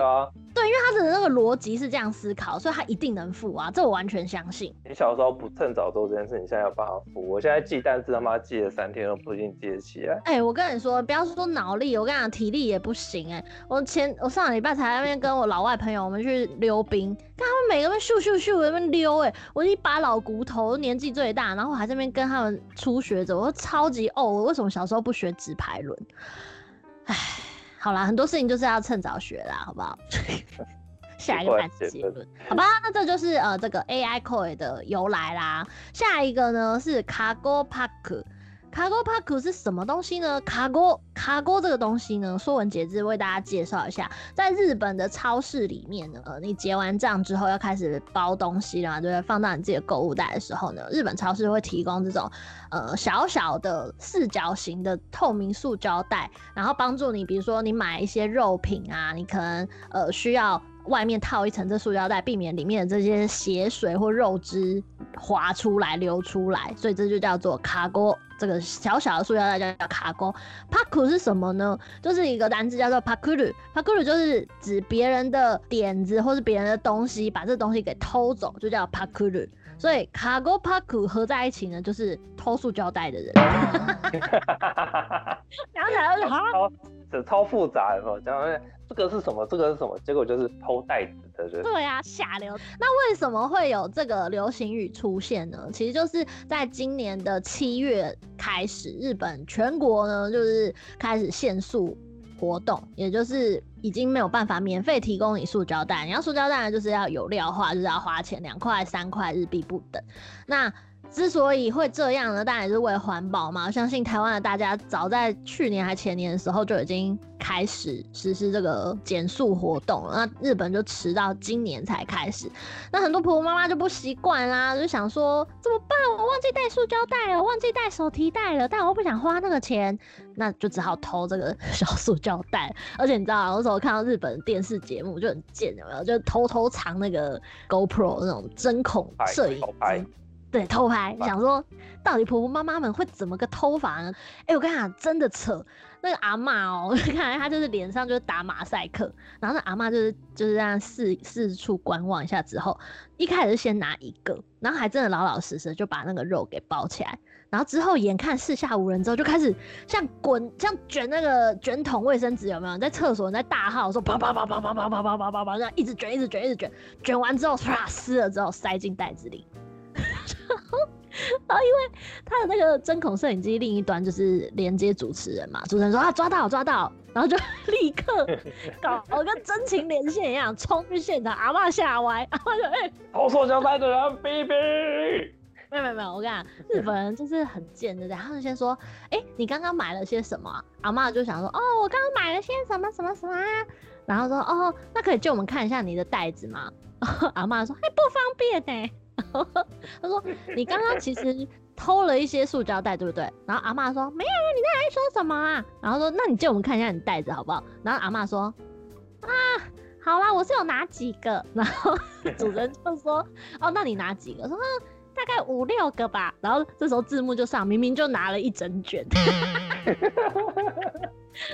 [SPEAKER 3] 啊，
[SPEAKER 2] 对，因为他的那个逻辑是这样思考，所以他一定能复啊，这我完全相信。
[SPEAKER 3] 你小时候不趁早做这件事，你现在有办法复？我现在记单词他妈记了三天都不一定记得起来。
[SPEAKER 2] 哎、欸，我跟你说，不要说脑力，我跟你讲体力也不行哎、欸。我前我上个礼拜才在那边跟我老外朋友我们去溜冰，看他们每个人咻咻咻在那边溜哎、欸，我一把老骨头，年纪最大，然后我还在那边跟他们初学者，我说超级哦，我为什么小时候不学直排轮？唉，好啦，很多事情就是要趁早学啦，好不好？下一个单词结论，好吧？那这就是呃这个 AI Koi 的由来啦。下一个呢是卡锅卡锅帕克是什么东西呢？卡锅卡锅这个东西呢，说文解字为大家介绍一下，在日本的超市里面呢，呃，你结完账之后要开始包东西啦，对不对？放到你自己的购物袋的时候呢，日本超市会提供这种呃小小的四角形的透明塑胶袋，然后帮助你，比如说你买一些肉品啊，你可能呃需要。外面套一层这塑胶袋，避免里面的这些血水或肉汁滑出来流出来，所以这就叫做卡锅。这个小小的塑胶袋叫叫卡锅。パク是什么呢？就是一个单字叫做パクる。パクる就是指别人的点子或是别人的东西，把这东西给偷走，就叫パクる。 所以卡锅パク合在一起呢，就是偷塑胶袋的人。讲起来就好。
[SPEAKER 3] 这超复杂的，讲这个是什么？这个是什么？结果就是偷袋子的人。
[SPEAKER 2] 对呀、啊，下流。那为什么会有这个流行语出现呢？其实就是在今年的七月开始，日本全国呢就是开始限塑活动，也就是已经没有办法免费提供你塑胶袋。你要塑胶袋，就是要有料化，就是要花钱两块、三块日币不等。那之所以会这样呢，当然也是为了环保嘛。我相信台湾的大家早在去年还前年的时候就已经开始实施这个减速活动了。那日本就迟到今年才开始。那很多婆婆妈妈就不习惯啦，就想说怎么办？我忘记带塑胶袋了，忘记带手提袋了，但我又不想花那个钱，那就只好偷这个小塑胶袋。而且你知道，有时候看到日本电视节目就很贱，有没有？就偷偷藏那个 GoPro 那种针孔摄影机。对，偷拍，想说到底婆婆妈妈们会怎么个偷法呢？哎、欸，我跟你讲，真的扯。那个阿嬷哦、喔，看来她就是脸上就是打马赛克，然后那阿嬷就是就是这样四四处观望一下之后，一开始先拿一个，然后还真的老老实实就把那个肉给包起来，然后之后眼看四下无人之后，就开始像滚像卷那个卷筒卫生纸有没有？在厕所在大号说啪啪啪啪啪啪啪啪啪啪啪这样一直卷一直卷一直卷，卷完之后唰撕了之后塞进袋子里。然 后，因为他的那个针孔摄影机另一端就是连接主持人嘛，主持人说啊抓到抓到，然后就 立刻搞跟真情连线一样冲去现场，阿嬷吓歪，阿妈就哎，偷塑胶袋的人哔哔，没有没有没有，我跟你讲，日本人就是很贱的，然后就先说，哎、欸，你刚刚买了些什么？阿嬷就想说，哦，我刚刚买了些什么什么什么，然后说，哦，那可以借我们看一下你的袋子吗？阿嬷说，哎、欸，不方便呢、欸。他说：“你刚刚其实偷了一些塑胶袋，对不对？”然后阿妈说：“没有啊，你在说什么啊？”然后说：“那你借我们看一下你袋子好不好？”然后阿妈说：“啊，好啦，我是有拿几个。”然后 主人就说：“哦，那你拿几个？”说：“大概五六个吧。”然后这时候字幕就上，明明就拿了一整卷。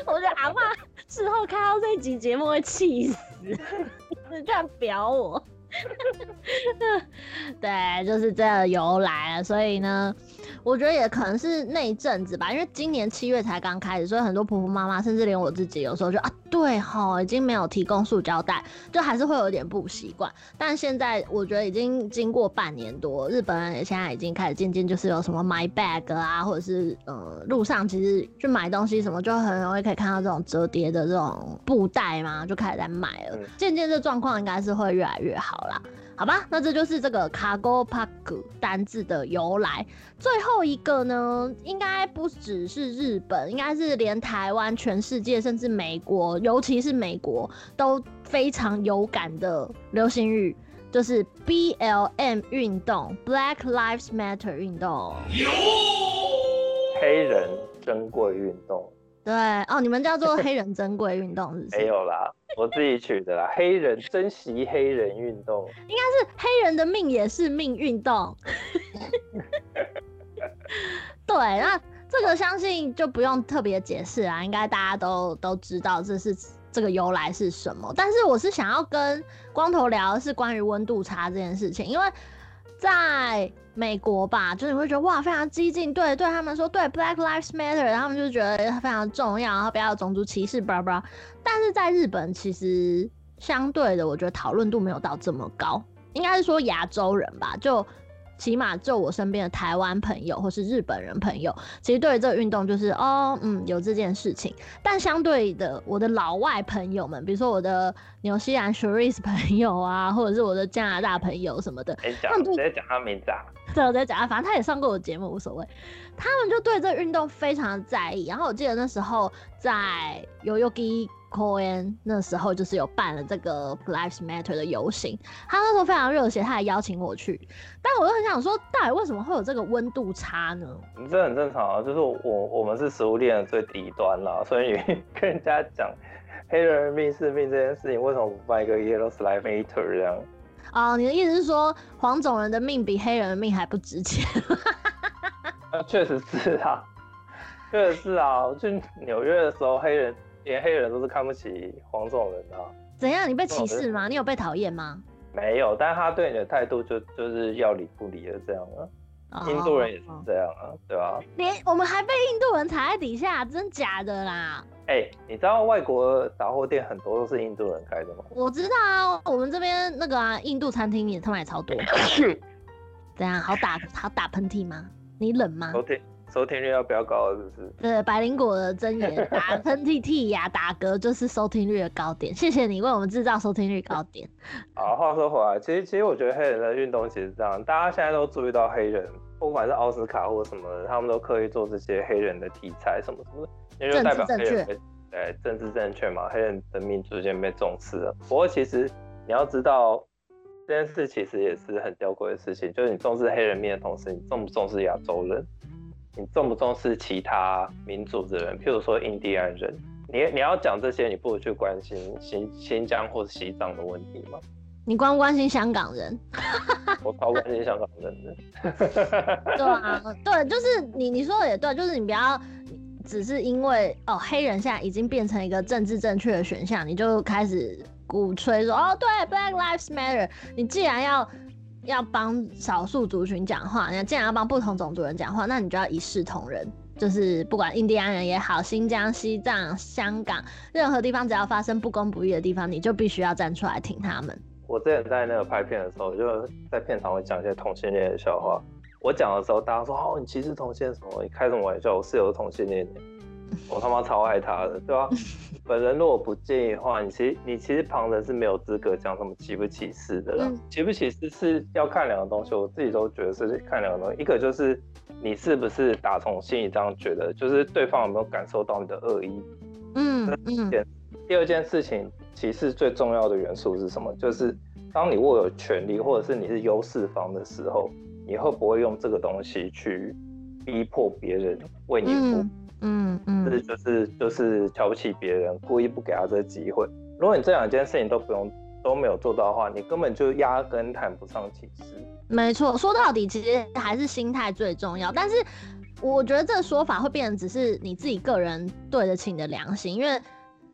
[SPEAKER 2] 我觉得阿妈事后看到这一集节目会气死，你居然表我。对，就是这个由来了，所以呢，我觉得也可能是那一阵子吧，因为今年七月才刚开始，所以很多婆婆妈妈，甚至连我自己，有时候就啊，对哈，已经没有提供塑胶袋，就还是会有点不习惯。但现在我觉得已经经过半年多，日本人也现在已经开始渐渐就是有什么 My Bag 啊，或者是呃路上其实去买东西什么，就很容易可以看到这种折叠的这种布袋嘛，就开始在卖了。渐渐这状况应该是会越来越。好啦，好吧，那这就是这个 cargo park 单字的由来。最后一个呢，应该不只是日本，应该是连台湾、全世界，甚至美国，尤其是美国都非常有感的流行语，就是 BLM 运动 （Black Lives Matter） 运动，
[SPEAKER 3] 黑人珍贵运动。
[SPEAKER 2] 对哦，你们叫做黑人珍贵运动是不是？
[SPEAKER 3] 没有啦，我自己取的啦。黑人珍惜黑人运动，
[SPEAKER 2] 应该是黑人的命也是命运动。对，那这个相信就不用特别解释啦，应该大家都都知道这是这个由来是什么。但是我是想要跟光头聊的是关于温度差这件事情，因为在。美国吧，就是你会觉得哇，非常激进，对对，他们说对，Black Lives Matter，他们就觉得非常重要，然后不要种族歧视，巴拉巴拉。但是在日本，其实相对的，我觉得讨论度没有到这么高，应该是说亚洲人吧，就。起码就我身边的台湾朋友或是日本人朋友，其实对于这个运动就是哦，嗯，有这件事情。但相对的，我的老外朋友们，比如说我的纽西兰 Sharice 朋友啊，或者是我的加拿大朋友什么的，他们直
[SPEAKER 3] 接讲他名字啊。
[SPEAKER 2] 对，我直接讲他，反正他也上过我节目，无所谓。他们就对这个运动非常的在意。然后我记得那时候在 Yoyogi。Cohen 那时候就是有办了这个 Lives Matter 的游行，他那时候非常热血，他还邀请我去。但我又很想说，到底为什么会有这个温度差呢？
[SPEAKER 3] 这很正常啊，就是我我们是食物链的最底端啦，所以 跟人家讲黑人命是命这件事情，为什么不办一个 Yellow Lives Matter 这样？
[SPEAKER 2] 哦，你的意思是说黄种人的命比黑人的命还不值钱？
[SPEAKER 3] 那 确实是啊，确实是啊。我去纽约的时候，黑人。连黑人都是看不起黄种人的啊。
[SPEAKER 2] 怎样？你被歧视吗？你有被讨厌吗？
[SPEAKER 3] 没有，但是他对你的态度就就是要理不理的这样啊。Oh, 印度人也是这样啊，对吧？
[SPEAKER 2] 连我们还被印度人踩在底下，真假的啦？
[SPEAKER 3] 哎、欸，你知道外国杂货店很多都是印度人开的吗？
[SPEAKER 2] 我知道啊，我们这边那个啊，印度餐厅也他妈也超多。怎样？好打好打喷嚏吗？你冷吗？
[SPEAKER 3] 收听率要比较高，是不是？
[SPEAKER 2] 对，百灵果的真言，打喷嚏、剔牙、打嗝，就是收听率的高点。谢谢你为我们制造收听率高点。
[SPEAKER 3] 好，话说回来，其实其实我觉得黑人的运动其实这样，大家现在都注意到黑人不管是奥斯卡或者什么的，他们都刻意做这些黑人的题材什么什么的，因为就代表黑人被对政治正确嘛，黑人的命逐渐被重视了。不过其实你要知道，这件事其实也是很吊诡的事情，就是你重视黑人命的同时，你重不重视亚洲人？你重不重视其他民族的人？譬如说印第安人，你你要讲这些，你不如去关心新新疆或者西藏的问题吗？
[SPEAKER 2] 你关不关心香港人？
[SPEAKER 3] 我超关心香港人的。
[SPEAKER 2] 对啊，对，就是你你说的也对，就是你不要只是因为哦黑人现在已经变成一个政治正确的选项，你就开始鼓吹说哦对，Black Lives Matter。你既然要要帮少数族群讲话，你既然要帮不同种族人讲话，那你就要一视同仁，就是不管印第安人也好，新疆、西藏、香港任何地方，只要发生不公不义的地方，你就必须要站出来挺他们。
[SPEAKER 3] 我之前在那个拍片的时候，就在片场会讲一些同性恋的笑话。我讲的时候，大家说：“哦，你歧视同性恋什么？你开什么玩笑？我室友是同性恋，我他妈超爱他的，对吧？” 本人如果不介意的话，你其实你其实旁人是没有资格讲什么歧不歧视的啦。歧不歧视是要看两个东西，我自己都觉得是看两个东西。一个就是你是不是打从心里这样觉得，就是对方有没有感受到你的恶意。嗯嗯。第二件事情。歧视最重要的元素是什么？就是当你握有权利，或者是你是优势方的时候，你会不会用这个东西去逼迫别人为你服务？嗯嗯，这、嗯、就是就是瞧不起别人，故意不给他这个机会。如果你这两件事情都不用都没有做到的话，你根本就压根谈不上歧视。
[SPEAKER 2] 没错，说到底其实还是心态最重要。但是我觉得这个说法会变成只是你自己个人对得起你的良心，因为。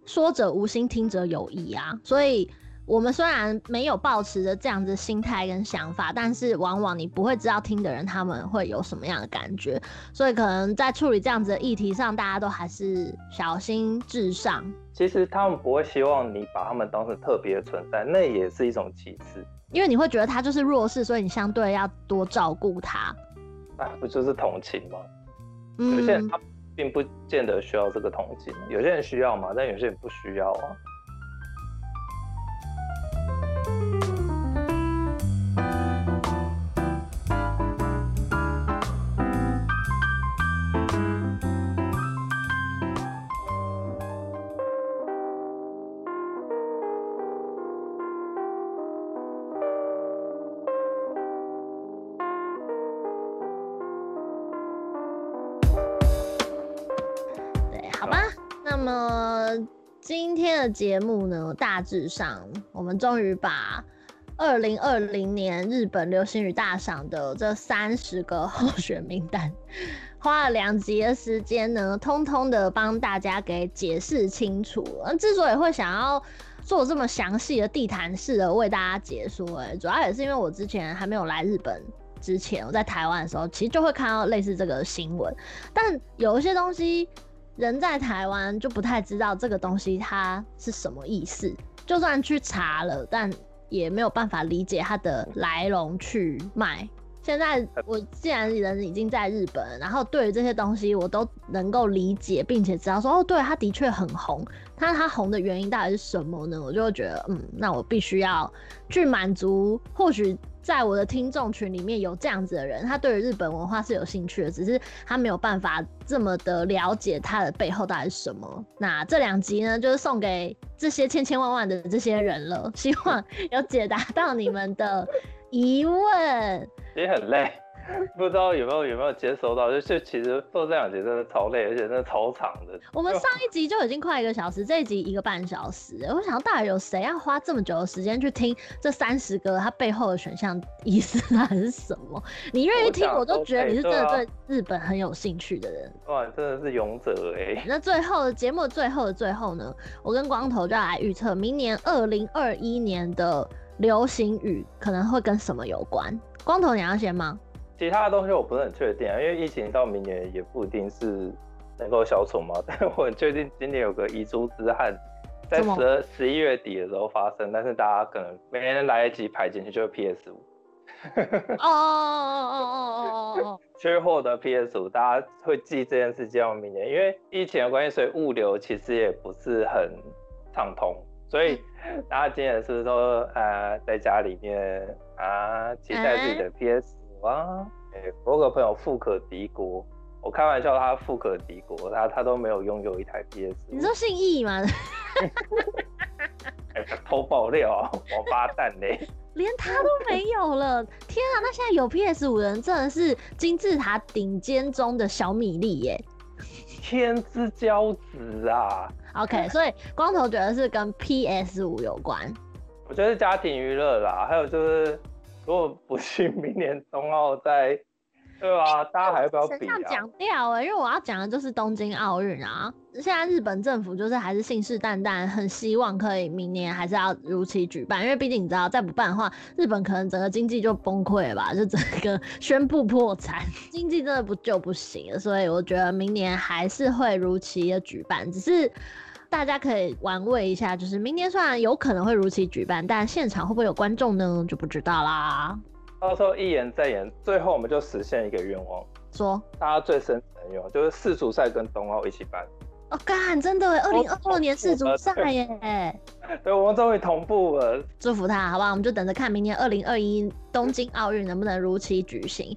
[SPEAKER 2] 说者无心，听者有意啊！所以，我们虽然没有抱持着这样子心态跟想法，但是往往你不会知道听的人他们会有什么样的感觉。所以，可能在处理这样子的议题上，大家都还是小心至上。
[SPEAKER 3] 其实他们不会希望你把他们当成特别的存在，那也是一种歧视。
[SPEAKER 2] 因为你会觉得他就是弱势，所以你相对要多照顾他。
[SPEAKER 3] 那不就是同情吗？嗯。有些人他。并不见得需要这个同情，有些人需要嘛，但有些人不需要啊。
[SPEAKER 2] 那今天的节目呢，大致上我们终于把二零二零年日本流行语大赏的这三十个候选名单，花了两集的时间呢，通通的帮大家给解释清楚。那之所以会想要做这么详细的地毯式的为大家解说，哎，主要也是因为我之前还没有来日本之前，我在台湾的时候，其实就会看到类似这个新闻，但有一些东西。人在台湾就不太知道这个东西它是什么意思，就算去查了，但也没有办法理解它的来龙去脉。现在我既然人已经在日本，然后对于这些东西我都能够理解，并且知道说哦，对，它的确很红，那它红的原因到底是什么呢？我就会觉得，嗯，那我必须要去满足，或许。在我的听众群里面有这样子的人，他对于日本文化是有兴趣的，只是他没有办法这么的了解它的背后到底是什么。那这两集呢，就是送给这些千千万万的这些人了，希望有解答到你们的疑问。
[SPEAKER 3] 也很累。不知道有没有有没有接收到？就就其实做这两集真的超累，而且真的超长的。
[SPEAKER 2] 我们上一集就已经快一个小时，这一集一个半小时。我想到底有谁要花这么久的时间去听这三十个它背后的选项意思还是什么？你愿意听，我都觉得你是真的对日本很有兴趣的人。
[SPEAKER 3] 哇，真的是勇者哎！
[SPEAKER 2] 那最后的节目最后的最后呢，我跟光头就要来预测明年二零二一年的流行语可能会跟什么有关。光头，你要先吗？
[SPEAKER 3] 其他的东西我不是很确定啊，因为疫情到明年也不一定是能够消除嘛。但我很确定今年有个遗珠之憾，在十二十一月底的时候发生，但是大家可能没人来得及排进去，就是 PS 五。
[SPEAKER 2] 哦哦哦哦哦哦哦！
[SPEAKER 3] 缺货的 PS 五，大家会记这件事情到明年，因为疫情的关系，所以物流其实也不是很畅通，所以大家今年是不是说呃在家里面啊期待自己的 PS？哇，哎、欸，我有个朋友富可敌国，我开玩笑，他富可敌国，他他都没有拥有一台 PS。
[SPEAKER 2] 你说姓易吗？
[SPEAKER 3] 欸、偷爆料啊，王八蛋嘞！
[SPEAKER 2] 连他都没有了，天啊！那现在有 PS 五的人真的是金字塔顶尖中的小米粒耶，
[SPEAKER 3] 天之骄子啊
[SPEAKER 2] ！OK，所以光头觉得是跟 PS 五有关，
[SPEAKER 3] 我觉得是家庭娱乐啦，还有就是如果不信明年冬奥在。对啊，大家还要不要比啊？
[SPEAKER 2] 讲掉哎，因为我要讲的就是东京奥运啊。现在日本政府就是还是信誓旦旦，很希望可以明年还是要如期举办，因为毕竟你知道，再不办的话，日本可能整个经济就崩溃了吧，就整个宣布破产，经济真的不就不行了。所以我觉得明年还是会如期的举办，只是大家可以玩味一下，就是明年虽然有可能会如期举办，但现场会不会有观众呢？就不知道啦。
[SPEAKER 3] 到时候一言再言，最后我们就实现一个愿望，
[SPEAKER 2] 说
[SPEAKER 3] 大家最深层的愿望就是世足赛跟冬奥一起办。
[SPEAKER 2] 哦，干，真的，二零二二年世足赛耶！
[SPEAKER 3] 对，对，我们终于同步了，
[SPEAKER 2] 祝福他，好不好？我们就等着看明年二零二一东京奥运能不能如期举行。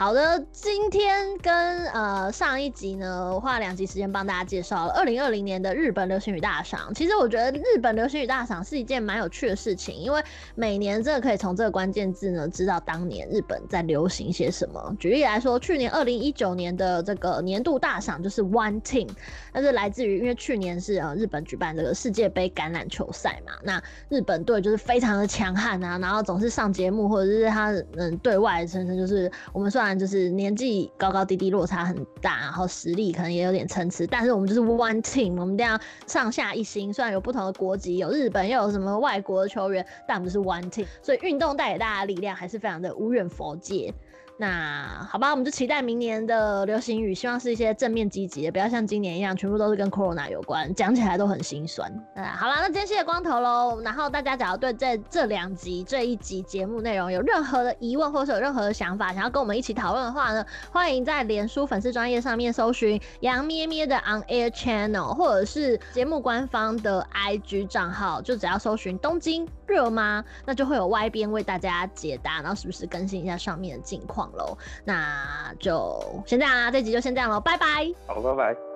[SPEAKER 2] 好的，今天跟呃上一集呢，花两集时间帮大家介绍了二零二零年的日本流行语大赏。其实我觉得日本流行语大赏是一件蛮有趣的事情，因为每年真的可以从这个关键字呢，知道当年日本在流行些什么。举例来说，去年二零一九年的这个年度大赏就是 One Team，那是来自于因为去年是呃日本举办这个世界杯橄榄球赛嘛，那日本队就是非常的强悍啊，然后总是上节目或者是他嗯对外声称就是我们算就是年纪高高低低落差很大，然后实力可能也有点参差，但是我们就是 one team，我们这样上下一心。虽然有不同的国籍，有日本又有什么外国的球员，但我们就是 one team。所以运动带给大家的力量还是非常的无远佛界。那好吧，我们就期待明年的流行语，希望是一些正面积极的，不要像今年一样全部都是跟 Corona 有关，讲起来都很心酸。啊，好啦，那今天谢谢光头喽。然后大家只要对这这两集这一集节目内容有任何的疑问，或是有任何的想法，想要跟我们一起讨论的话呢，欢迎在脸书粉丝专页上面搜寻杨咩咩的 On Air Channel，或者是节目官方的 IG 账号，就只要搜寻东京热吗，那就会有 Y 边为大家解答，然后时不时更新一下上面的近况喽。那就先这样啦，这集就先这样喽，拜拜。
[SPEAKER 3] 好，拜拜。